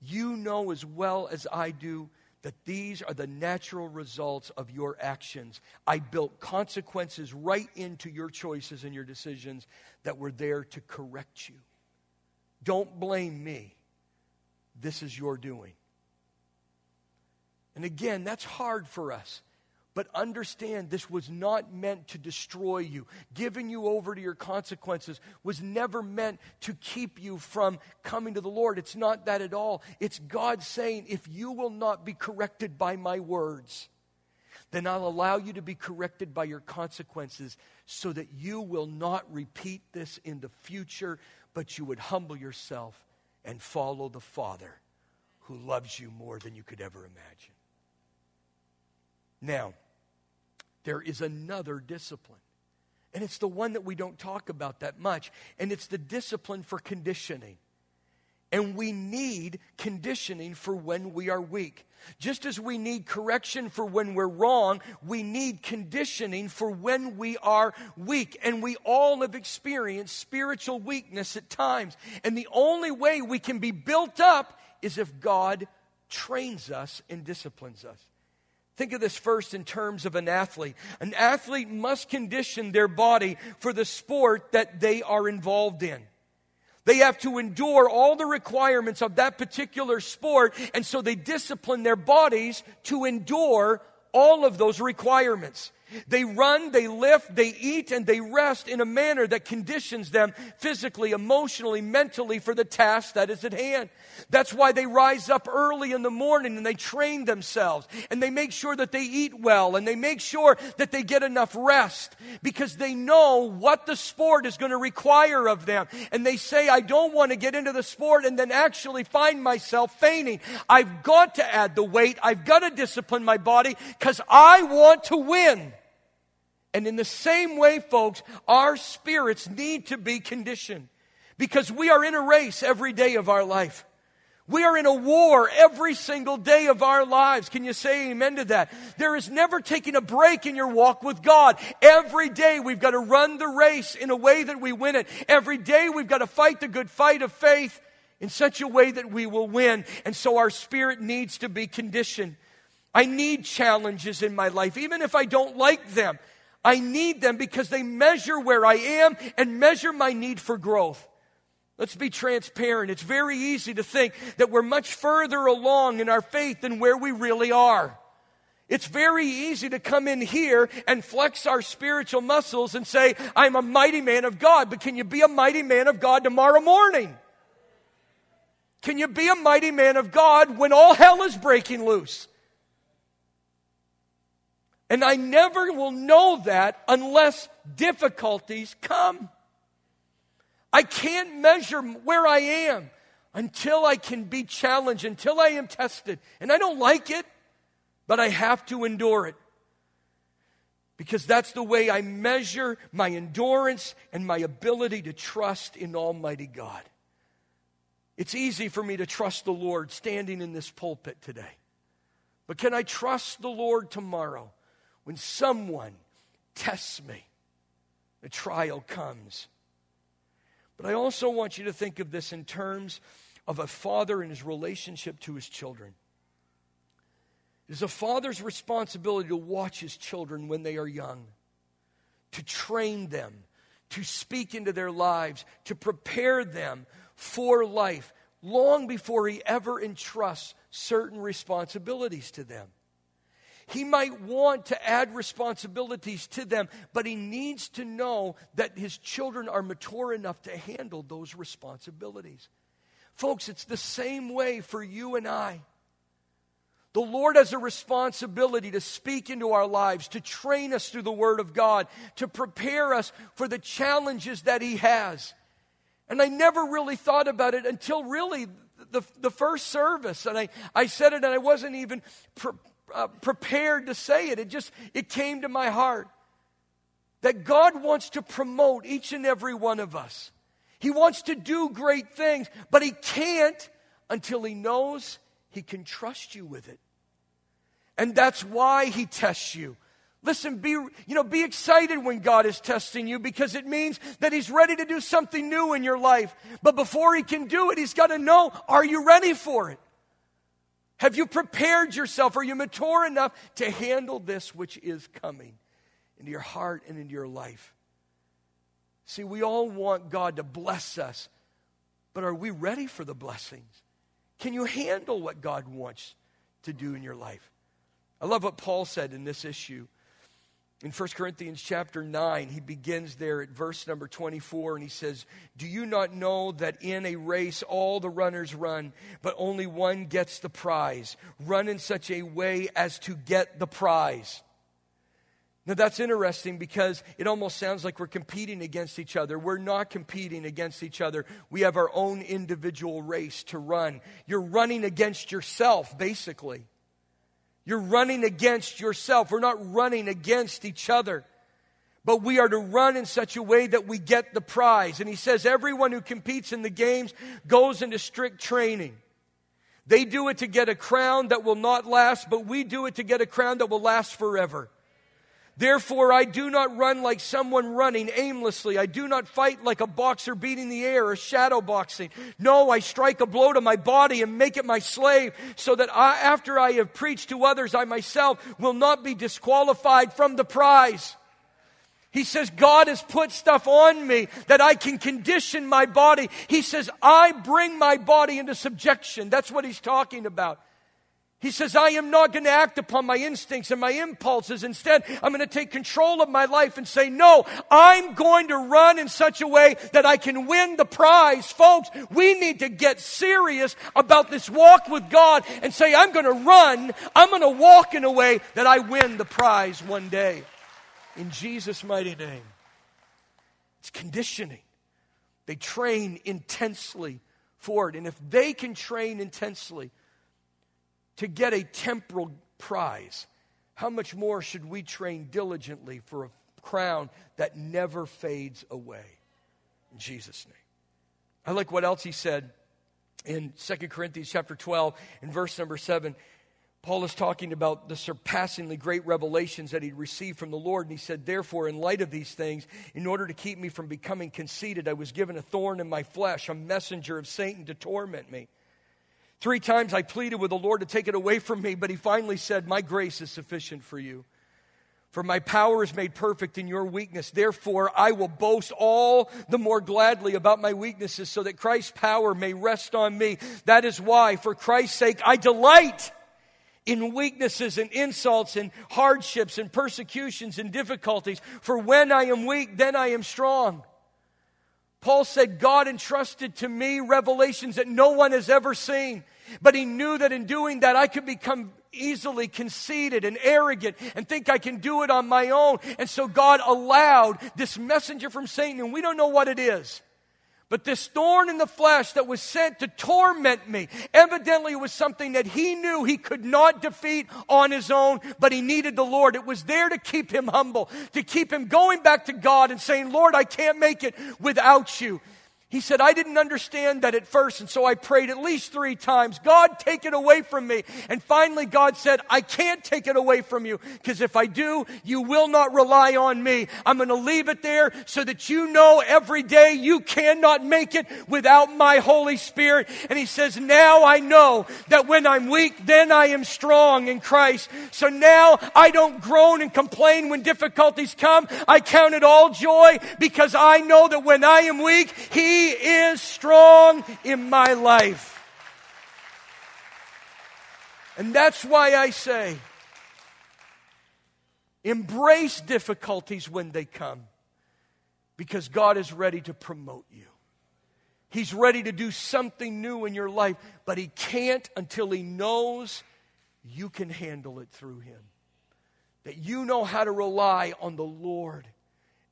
You know as well as I do that these are the natural results of your actions. I built consequences right into your choices and your decisions that were there to correct you. Don't blame me. This is your doing. And again, that's hard for us. But understand this was not meant to destroy you. Giving you over to your consequences was never meant to keep you from coming to the Lord. It's not that at all. It's God saying, if you will not be corrected by my words, then I'll allow you to be corrected by your consequences so that you will not repeat this in the future, but you would humble yourself and follow the Father who loves you more than you could ever imagine. Now, there is another discipline. And it's the one that we don't talk about that much. And it's the discipline for conditioning. And we need conditioning for when we are weak. Just as we need correction for when we're wrong, we need conditioning for when we are weak. And we all have experienced spiritual weakness at times. And the only way we can be built up is if God trains us and disciplines us. Think of this first in terms of an athlete. An athlete must condition their body for the sport that they are involved in. They have to endure all the requirements of that particular sport, and so they discipline their bodies to endure all of those requirements. They run, they lift, they eat, and they rest in a manner that conditions them physically, emotionally, mentally for the task that is at hand. That's why they rise up early in the morning and they train themselves and they make sure that they eat well and they make sure that they get enough rest because they know what the sport is going to require of them. And they say, I don't want to get into the sport and then actually find myself fainting. I've got to add the weight. I've got to discipline my body because I want to win. And in the same way, folks, our spirits need to be conditioned because we are in a race every day of our life. We are in a war every single day of our lives. Can you say amen to that? There is never taking a break in your walk with God. Every day we've got to run the race in a way that we win it. Every day we've got to fight the good fight of faith in such a way that we will win. And so our spirit needs to be conditioned. I need challenges in my life, even if I don't like them. I need them because they measure where I am and measure my need for growth. Let's be transparent. It's very easy to think that we're much further along in our faith than where we really are. It's very easy to come in here and flex our spiritual muscles and say, I'm a mighty man of God. But can you be a mighty man of God tomorrow morning? Can you be a mighty man of God when all hell is breaking loose? And I never will know that unless difficulties come. I can't measure where I am until I can be challenged, until I am tested. And I don't like it, but I have to endure it. Because that's the way I measure my endurance and my ability to trust in Almighty God. It's easy for me to trust the Lord standing in this pulpit today. But can I trust the Lord tomorrow when someone tests me? The trial comes but I also want you to think of this in terms of a father and his relationship to his children. It is a father's responsibility to watch his children when they are young, to train them, to speak into their lives, to prepare them for life long before he ever entrusts certain responsibilities to them. He might want to add responsibilities to them, but he needs to know that his children are mature enough to handle those responsibilities. Folks, it's the same way for you and I. The Lord has a responsibility to speak into our lives, to train us through the Word of God, to prepare us for the challenges that He has. And I never really thought about it until really the, the first service. And I, I said it and I wasn't even uh, prepared to say it. It just, it came to my heart that God wants to promote each and every one of us. He wants to do great things, but He can't until He knows He can trust you with it. And that's why He tests you. Listen, be, you know, be excited when God is testing you because it means that He's ready to do something new in your life. But before He can do it, He's got to know are you ready for it? Have you prepared yourself? Are you mature enough to handle this which is coming into your heart and into your life? See, we all want God to bless us, but are we ready for the blessings? Can you handle what God wants to do in your life? I love what Paul said in this issue. In 1 Corinthians chapter 9, he begins there at verse number 24, and he says, Do you not know that in a race all the runners run, but only one gets the prize? Run in such a way as to get the prize. Now that's interesting because it almost sounds like we're competing against each other. We're not competing against each other. We have our own individual race to run. You're running against yourself, basically. You're running against yourself. We're not running against each other. But we are to run in such a way that we get the prize. And he says everyone who competes in the games goes into strict training. They do it to get a crown that will not last, but we do it to get a crown that will last forever. Therefore, I do not run like someone running aimlessly. I do not fight like a boxer beating the air or shadow boxing. No, I strike a blow to my body and make it my slave so that I, after I have preached to others, I myself will not be disqualified from the prize. He says, God has put stuff on me that I can condition my body. He says, I bring my body into subjection. That's what he's talking about. He says, I am not going to act upon my instincts and my impulses. Instead, I'm going to take control of my life and say, no, I'm going to run in such a way that I can win the prize. Folks, we need to get serious about this walk with God and say, I'm going to run, I'm going to walk in a way that I win the prize one day. In Jesus' mighty name. It's conditioning. They train intensely for it. And if they can train intensely, to get a temporal prize, how much more should we train diligently for a crown that never fades away? In Jesus' name. I like what else he said in 2 Corinthians chapter 12 in verse number 7. Paul is talking about the surpassingly great revelations that he received from the Lord. And he said, Therefore, in light of these things, in order to keep me from becoming conceited, I was given a thorn in my flesh, a messenger of Satan to torment me. Three times I pleaded with the Lord to take it away from me, but he finally said, My grace is sufficient for you. For my power is made perfect in your weakness. Therefore, I will boast all the more gladly about my weaknesses so that Christ's power may rest on me. That is why, for Christ's sake, I delight in weaknesses and insults and hardships and persecutions and difficulties. For when I am weak, then I am strong. Paul said, God entrusted to me revelations that no one has ever seen. But he knew that in doing that, I could become easily conceited and arrogant and think I can do it on my own. And so God allowed this messenger from Satan, and we don't know what it is. But this thorn in the flesh that was sent to torment me evidently was something that he knew he could not defeat on his own, but he needed the Lord. It was there to keep him humble, to keep him going back to God and saying, Lord, I can't make it without you. He said, I didn't understand that at first, and so I prayed at least three times, God, take it away from me. And finally, God said, I can't take it away from you, because if I do, you will not rely on me. I'm going to leave it there so that you know every day you cannot make it without my Holy Spirit. And he says, Now I know that when I'm weak, then I am strong in Christ. So now I don't groan and complain when difficulties come. I count it all joy because I know that when I am weak, He he is strong in my life. And that's why I say Embrace difficulties when they come because God is ready to promote you. He's ready to do something new in your life, but He can't until He knows you can handle it through Him. That you know how to rely on the Lord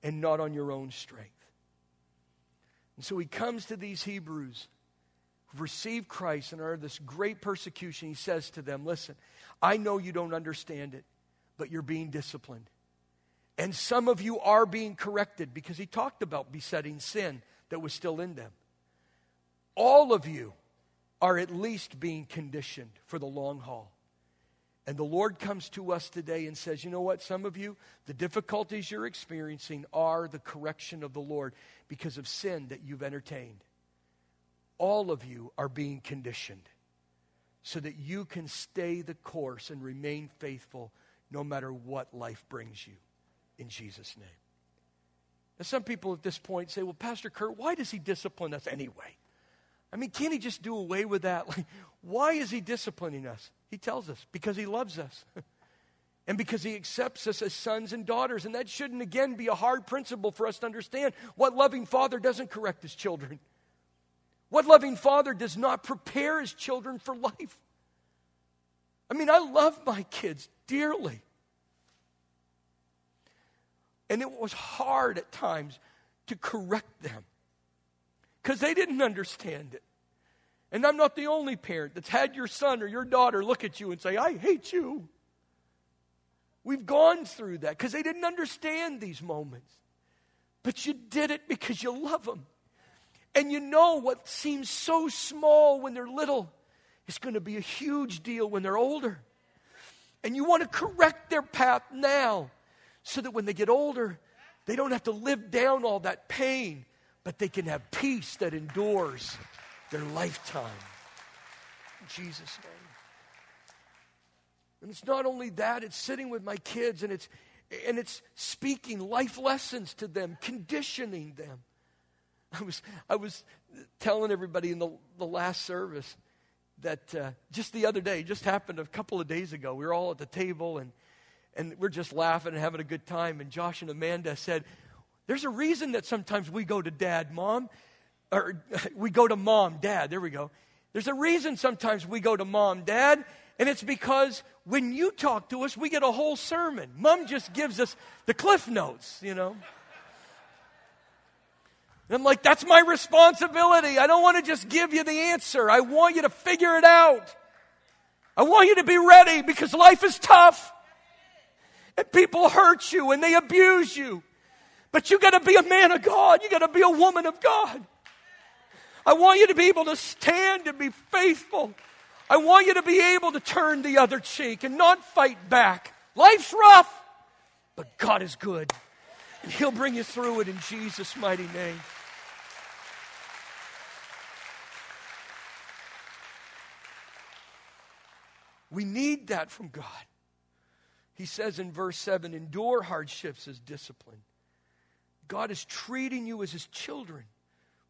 and not on your own strength. And so He comes to these Hebrews who've received Christ and are this great persecution. He says to them, Listen, I know you don't understand it, but you're being disciplined. And some of you are being corrected because he talked about besetting sin that was still in them. All of you are at least being conditioned for the long haul. And the Lord comes to us today and says, You know what? Some of you, the difficulties you're experiencing are the correction of the Lord because of sin that you've entertained. All of you are being conditioned so that you can stay the course and remain faithful no matter what life brings you in Jesus' name. Now, some people at this point say, well, Pastor Kurt, why does he discipline us anyway? I mean, can't he just do away with that? Like, why is he disciplining us? He tells us because he loves us and because he accepts us as sons and daughters. And that shouldn't, again, be a hard principle for us to understand. What loving father doesn't correct his children? What loving father does not prepare his children for life? I mean, I love my kids dearly. And it was hard at times to correct them because they didn't understand it. And I'm not the only parent that's had your son or your daughter look at you and say, I hate you. We've gone through that because they didn't understand these moments. But you did it because you love them. And you know what seems so small when they're little is going to be a huge deal when they're older. And you want to correct their path now so that when they get older, they don't have to live down all that pain, but they can have peace that endures their lifetime. In Jesus' name. And it's not only that, it's sitting with my kids and it's and it's speaking life lessons to them, conditioning them. I was I was telling everybody in the, the last service that uh, just the other day, just happened a couple of days ago. We were all at the table and and we're just laughing and having a good time. And Josh and Amanda said, There's a reason that sometimes we go to dad, mom, or we go to mom, dad. There we go. There's a reason sometimes we go to mom, dad, and it's because when you talk to us, we get a whole sermon. Mom just gives us the cliff notes, you know. And I'm like, that's my responsibility. I don't want to just give you the answer. I want you to figure it out. I want you to be ready because life is tough and people hurt you and they abuse you. But you got to be a man of God. You got to be a woman of God. I want you to be able to stand and be faithful. I want you to be able to turn the other cheek and not fight back. Life's rough, but God is good. And He'll bring you through it in Jesus' mighty name. We need that from God. He says in verse 7 endure hardships as discipline. God is treating you as his children.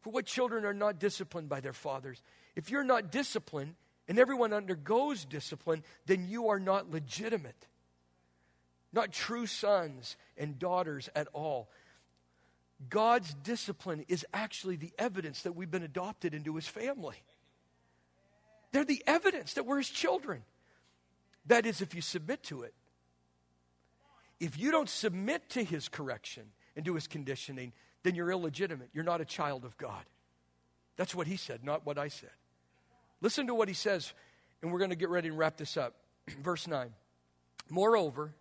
For what children are not disciplined by their fathers? If you're not disciplined and everyone undergoes discipline, then you are not legitimate, not true sons and daughters at all. God's discipline is actually the evidence that we've been adopted into his family. They're the evidence that we're his children. That is, if you submit to it. If you don't submit to his correction and to his conditioning, then you're illegitimate. You're not a child of God. That's what he said, not what I said. Listen to what he says, and we're going to get ready and wrap this up. Verse 9. Moreover,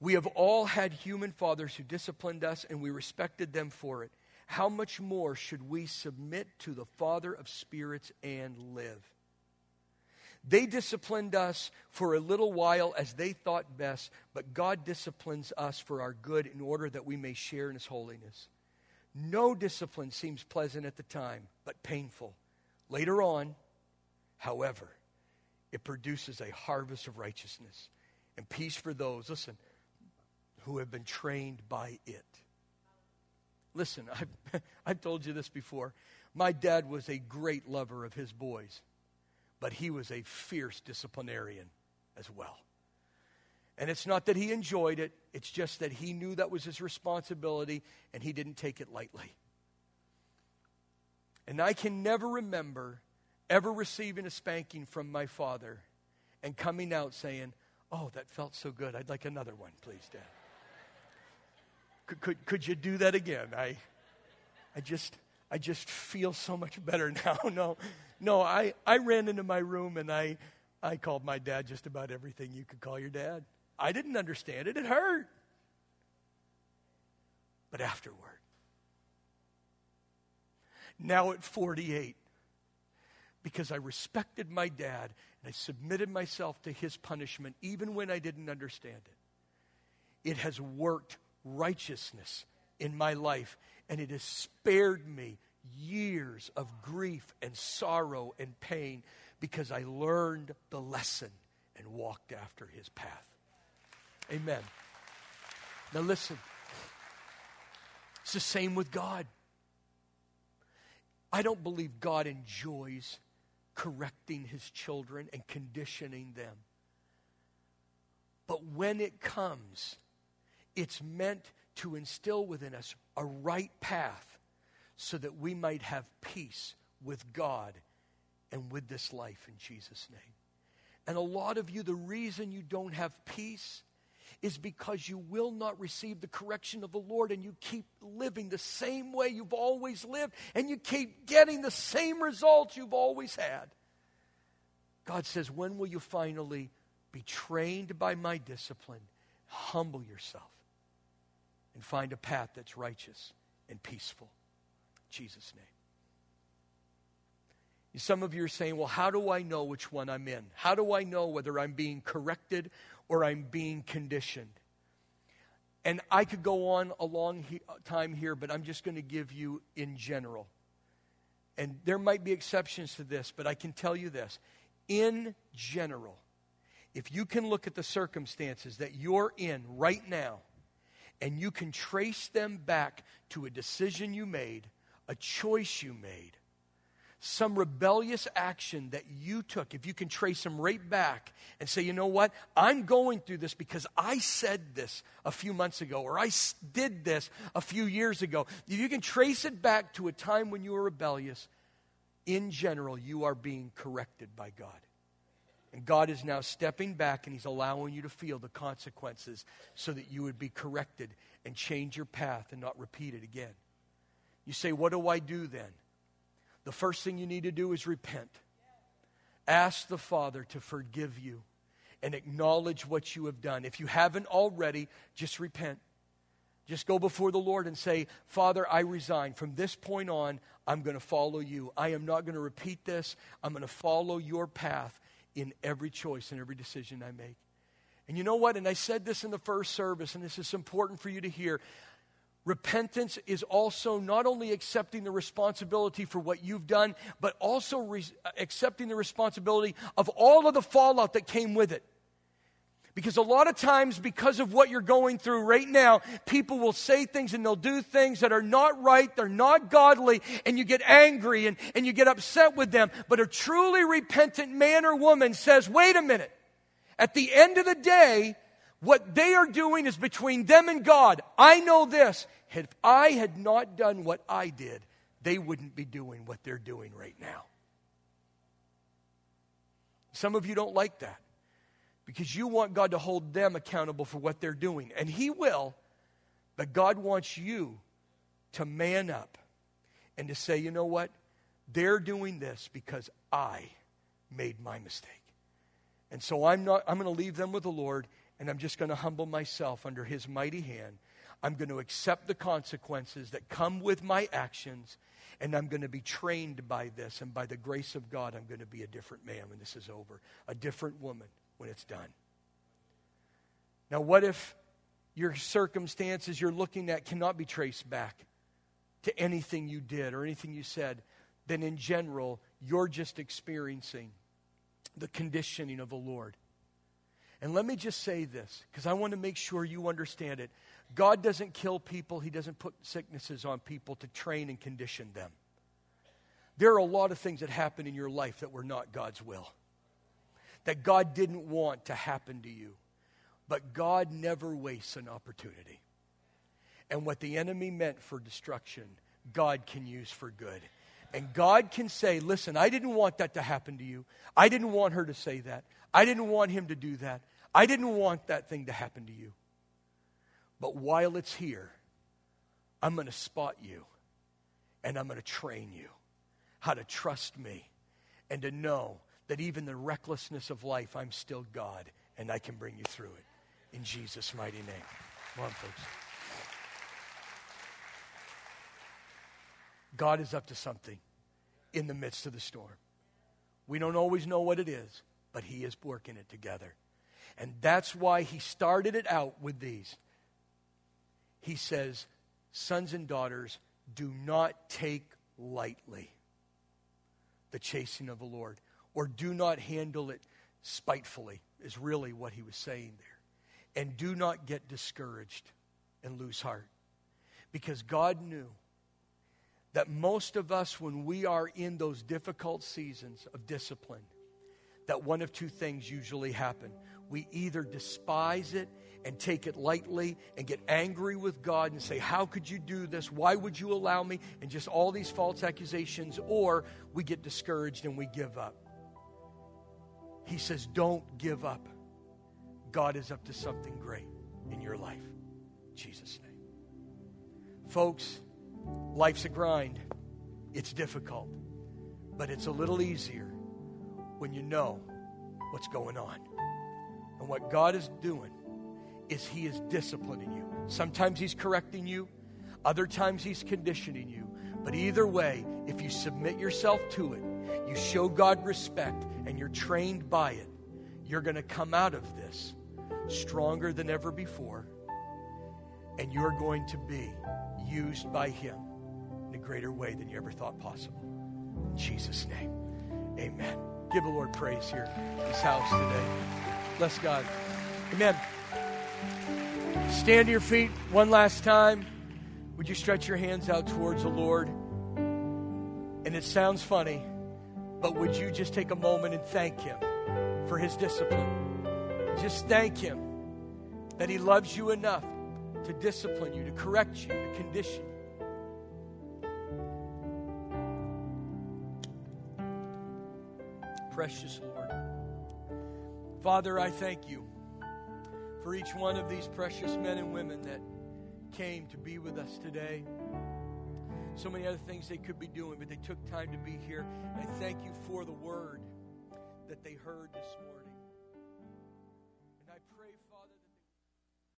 we have all had human fathers who disciplined us, and we respected them for it. How much more should we submit to the Father of spirits and live? They disciplined us for a little while as they thought best, but God disciplines us for our good in order that we may share in His holiness. No discipline seems pleasant at the time, but painful. Later on, however, it produces a harvest of righteousness and peace for those, listen, who have been trained by it. Listen, I've, I've told you this before. My dad was a great lover of his boys but he was a fierce disciplinarian as well. And it's not that he enjoyed it, it's just that he knew that was his responsibility and he didn't take it lightly. And I can never remember ever receiving a spanking from my father and coming out saying, Oh, that felt so good. I'd like another one, please, Dad. Could, could, could you do that again? I, I, just, I just feel so much better now. No, no, I, I ran into my room and I, I called my dad just about everything you could call your dad. I didn't understand it, it hurt. But afterward, now at 48, because I respected my dad and I submitted myself to his punishment even when I didn't understand it. It has worked righteousness in my life and it has spared me years of grief and sorrow and pain because I learned the lesson and walked after his path. Amen. Now listen, it's the same with God. I don't believe God enjoys correcting his children and conditioning them. But when it comes, it's meant to instill within us a right path so that we might have peace with God and with this life in Jesus' name. And a lot of you, the reason you don't have peace is because you will not receive the correction of the Lord and you keep living the same way you've always lived and you keep getting the same results you've always had. God says, When will you finally be trained by my discipline? Humble yourself and find a path that's righteous and peaceful. In Jesus' name. Some of you are saying, well, how do I know which one I'm in? How do I know whether I'm being corrected or I'm being conditioned? And I could go on a long he- uh, time here, but I'm just going to give you in general. And there might be exceptions to this, but I can tell you this. In general, if you can look at the circumstances that you're in right now, and you can trace them back to a decision you made, a choice you made, some rebellious action that you took, if you can trace them right back and say, you know what, I'm going through this because I said this a few months ago or I did this a few years ago, if you can trace it back to a time when you were rebellious, in general, you are being corrected by God. And God is now stepping back and He's allowing you to feel the consequences so that you would be corrected and change your path and not repeat it again. You say, What do I do then? the first thing you need to do is repent. Ask the Father to forgive you and acknowledge what you have done. If you haven't already, just repent. Just go before the Lord and say, Father, I resign. From this point on, I'm going to follow you. I am not going to repeat this. I'm going to follow your path in every choice and every decision I make. And you know what? And I said this in the first service, and this is important for you to hear. Repentance is also not only accepting the responsibility for what you've done, but also re- uh, accepting the responsibility of all of the fallout that came with it. Because a lot of times, because of what you're going through right now, people will say things and they'll do things that are not right, they're not godly, and you get angry and, and you get upset with them. But a truly repentant man or woman says, wait a minute. At the end of the day, what they are doing is between them and God. I know this. If I had not done what I did, they wouldn't be doing what they're doing right now. Some of you don't like that because you want God to hold them accountable for what they're doing. And He will, but God wants you to man up and to say, you know what? They're doing this because I made my mistake. And so I'm not I'm going to leave them with the Lord and I'm just going to humble myself under his mighty hand I'm going to accept the consequences that come with my actions, and I'm going to be trained by this. And by the grace of God, I'm going to be a different man when this is over, a different woman when it's done. Now, what if your circumstances you're looking at cannot be traced back to anything you did or anything you said? Then, in general, you're just experiencing the conditioning of the Lord. And let me just say this, because I want to make sure you understand it. God doesn't kill people, He doesn't put sicknesses on people to train and condition them. There are a lot of things that happen in your life that were not God's will, that God didn't want to happen to you. But God never wastes an opportunity. And what the enemy meant for destruction, God can use for good. And God can say, Listen, I didn't want that to happen to you. I didn't want her to say that. I didn't want him to do that. I didn't want that thing to happen to you. But while it's here, I'm going to spot you and I'm going to train you how to trust me and to know that even the recklessness of life, I'm still God and I can bring you through it. In Jesus' mighty name. Come on, folks. God is up to something in the midst of the storm. We don't always know what it is, but He is working it together. And that's why He started it out with these. He says, Sons and daughters, do not take lightly the chasing of the Lord, or do not handle it spitefully, is really what he was saying there. And do not get discouraged and lose heart. Because God knew that most of us, when we are in those difficult seasons of discipline, that one of two things usually happen. We either despise it and take it lightly and get angry with God and say, How could you do this? Why would you allow me? And just all these false accusations, or we get discouraged and we give up. He says, Don't give up. God is up to something great in your life. In Jesus' name. Folks, life's a grind, it's difficult, but it's a little easier when you know what's going on. And what God is doing is He is disciplining you. Sometimes He's correcting you, other times He's conditioning you. But either way, if you submit yourself to it, you show God respect, and you're trained by it, you're going to come out of this stronger than ever before. And you're going to be used by Him in a greater way than you ever thought possible. In Jesus' name, amen. Give the Lord praise here in His house today. Bless God. Amen. Stand to your feet one last time. Would you stretch your hands out towards the Lord? And it sounds funny, but would you just take a moment and thank Him for His discipline? Just thank Him that He loves you enough to discipline you, to correct you, to condition you. Precious Lord. Father, I thank you for each one of these precious men and women that came to be with us today. So many other things they could be doing, but they took time to be here. And I thank you for the word that they heard this morning.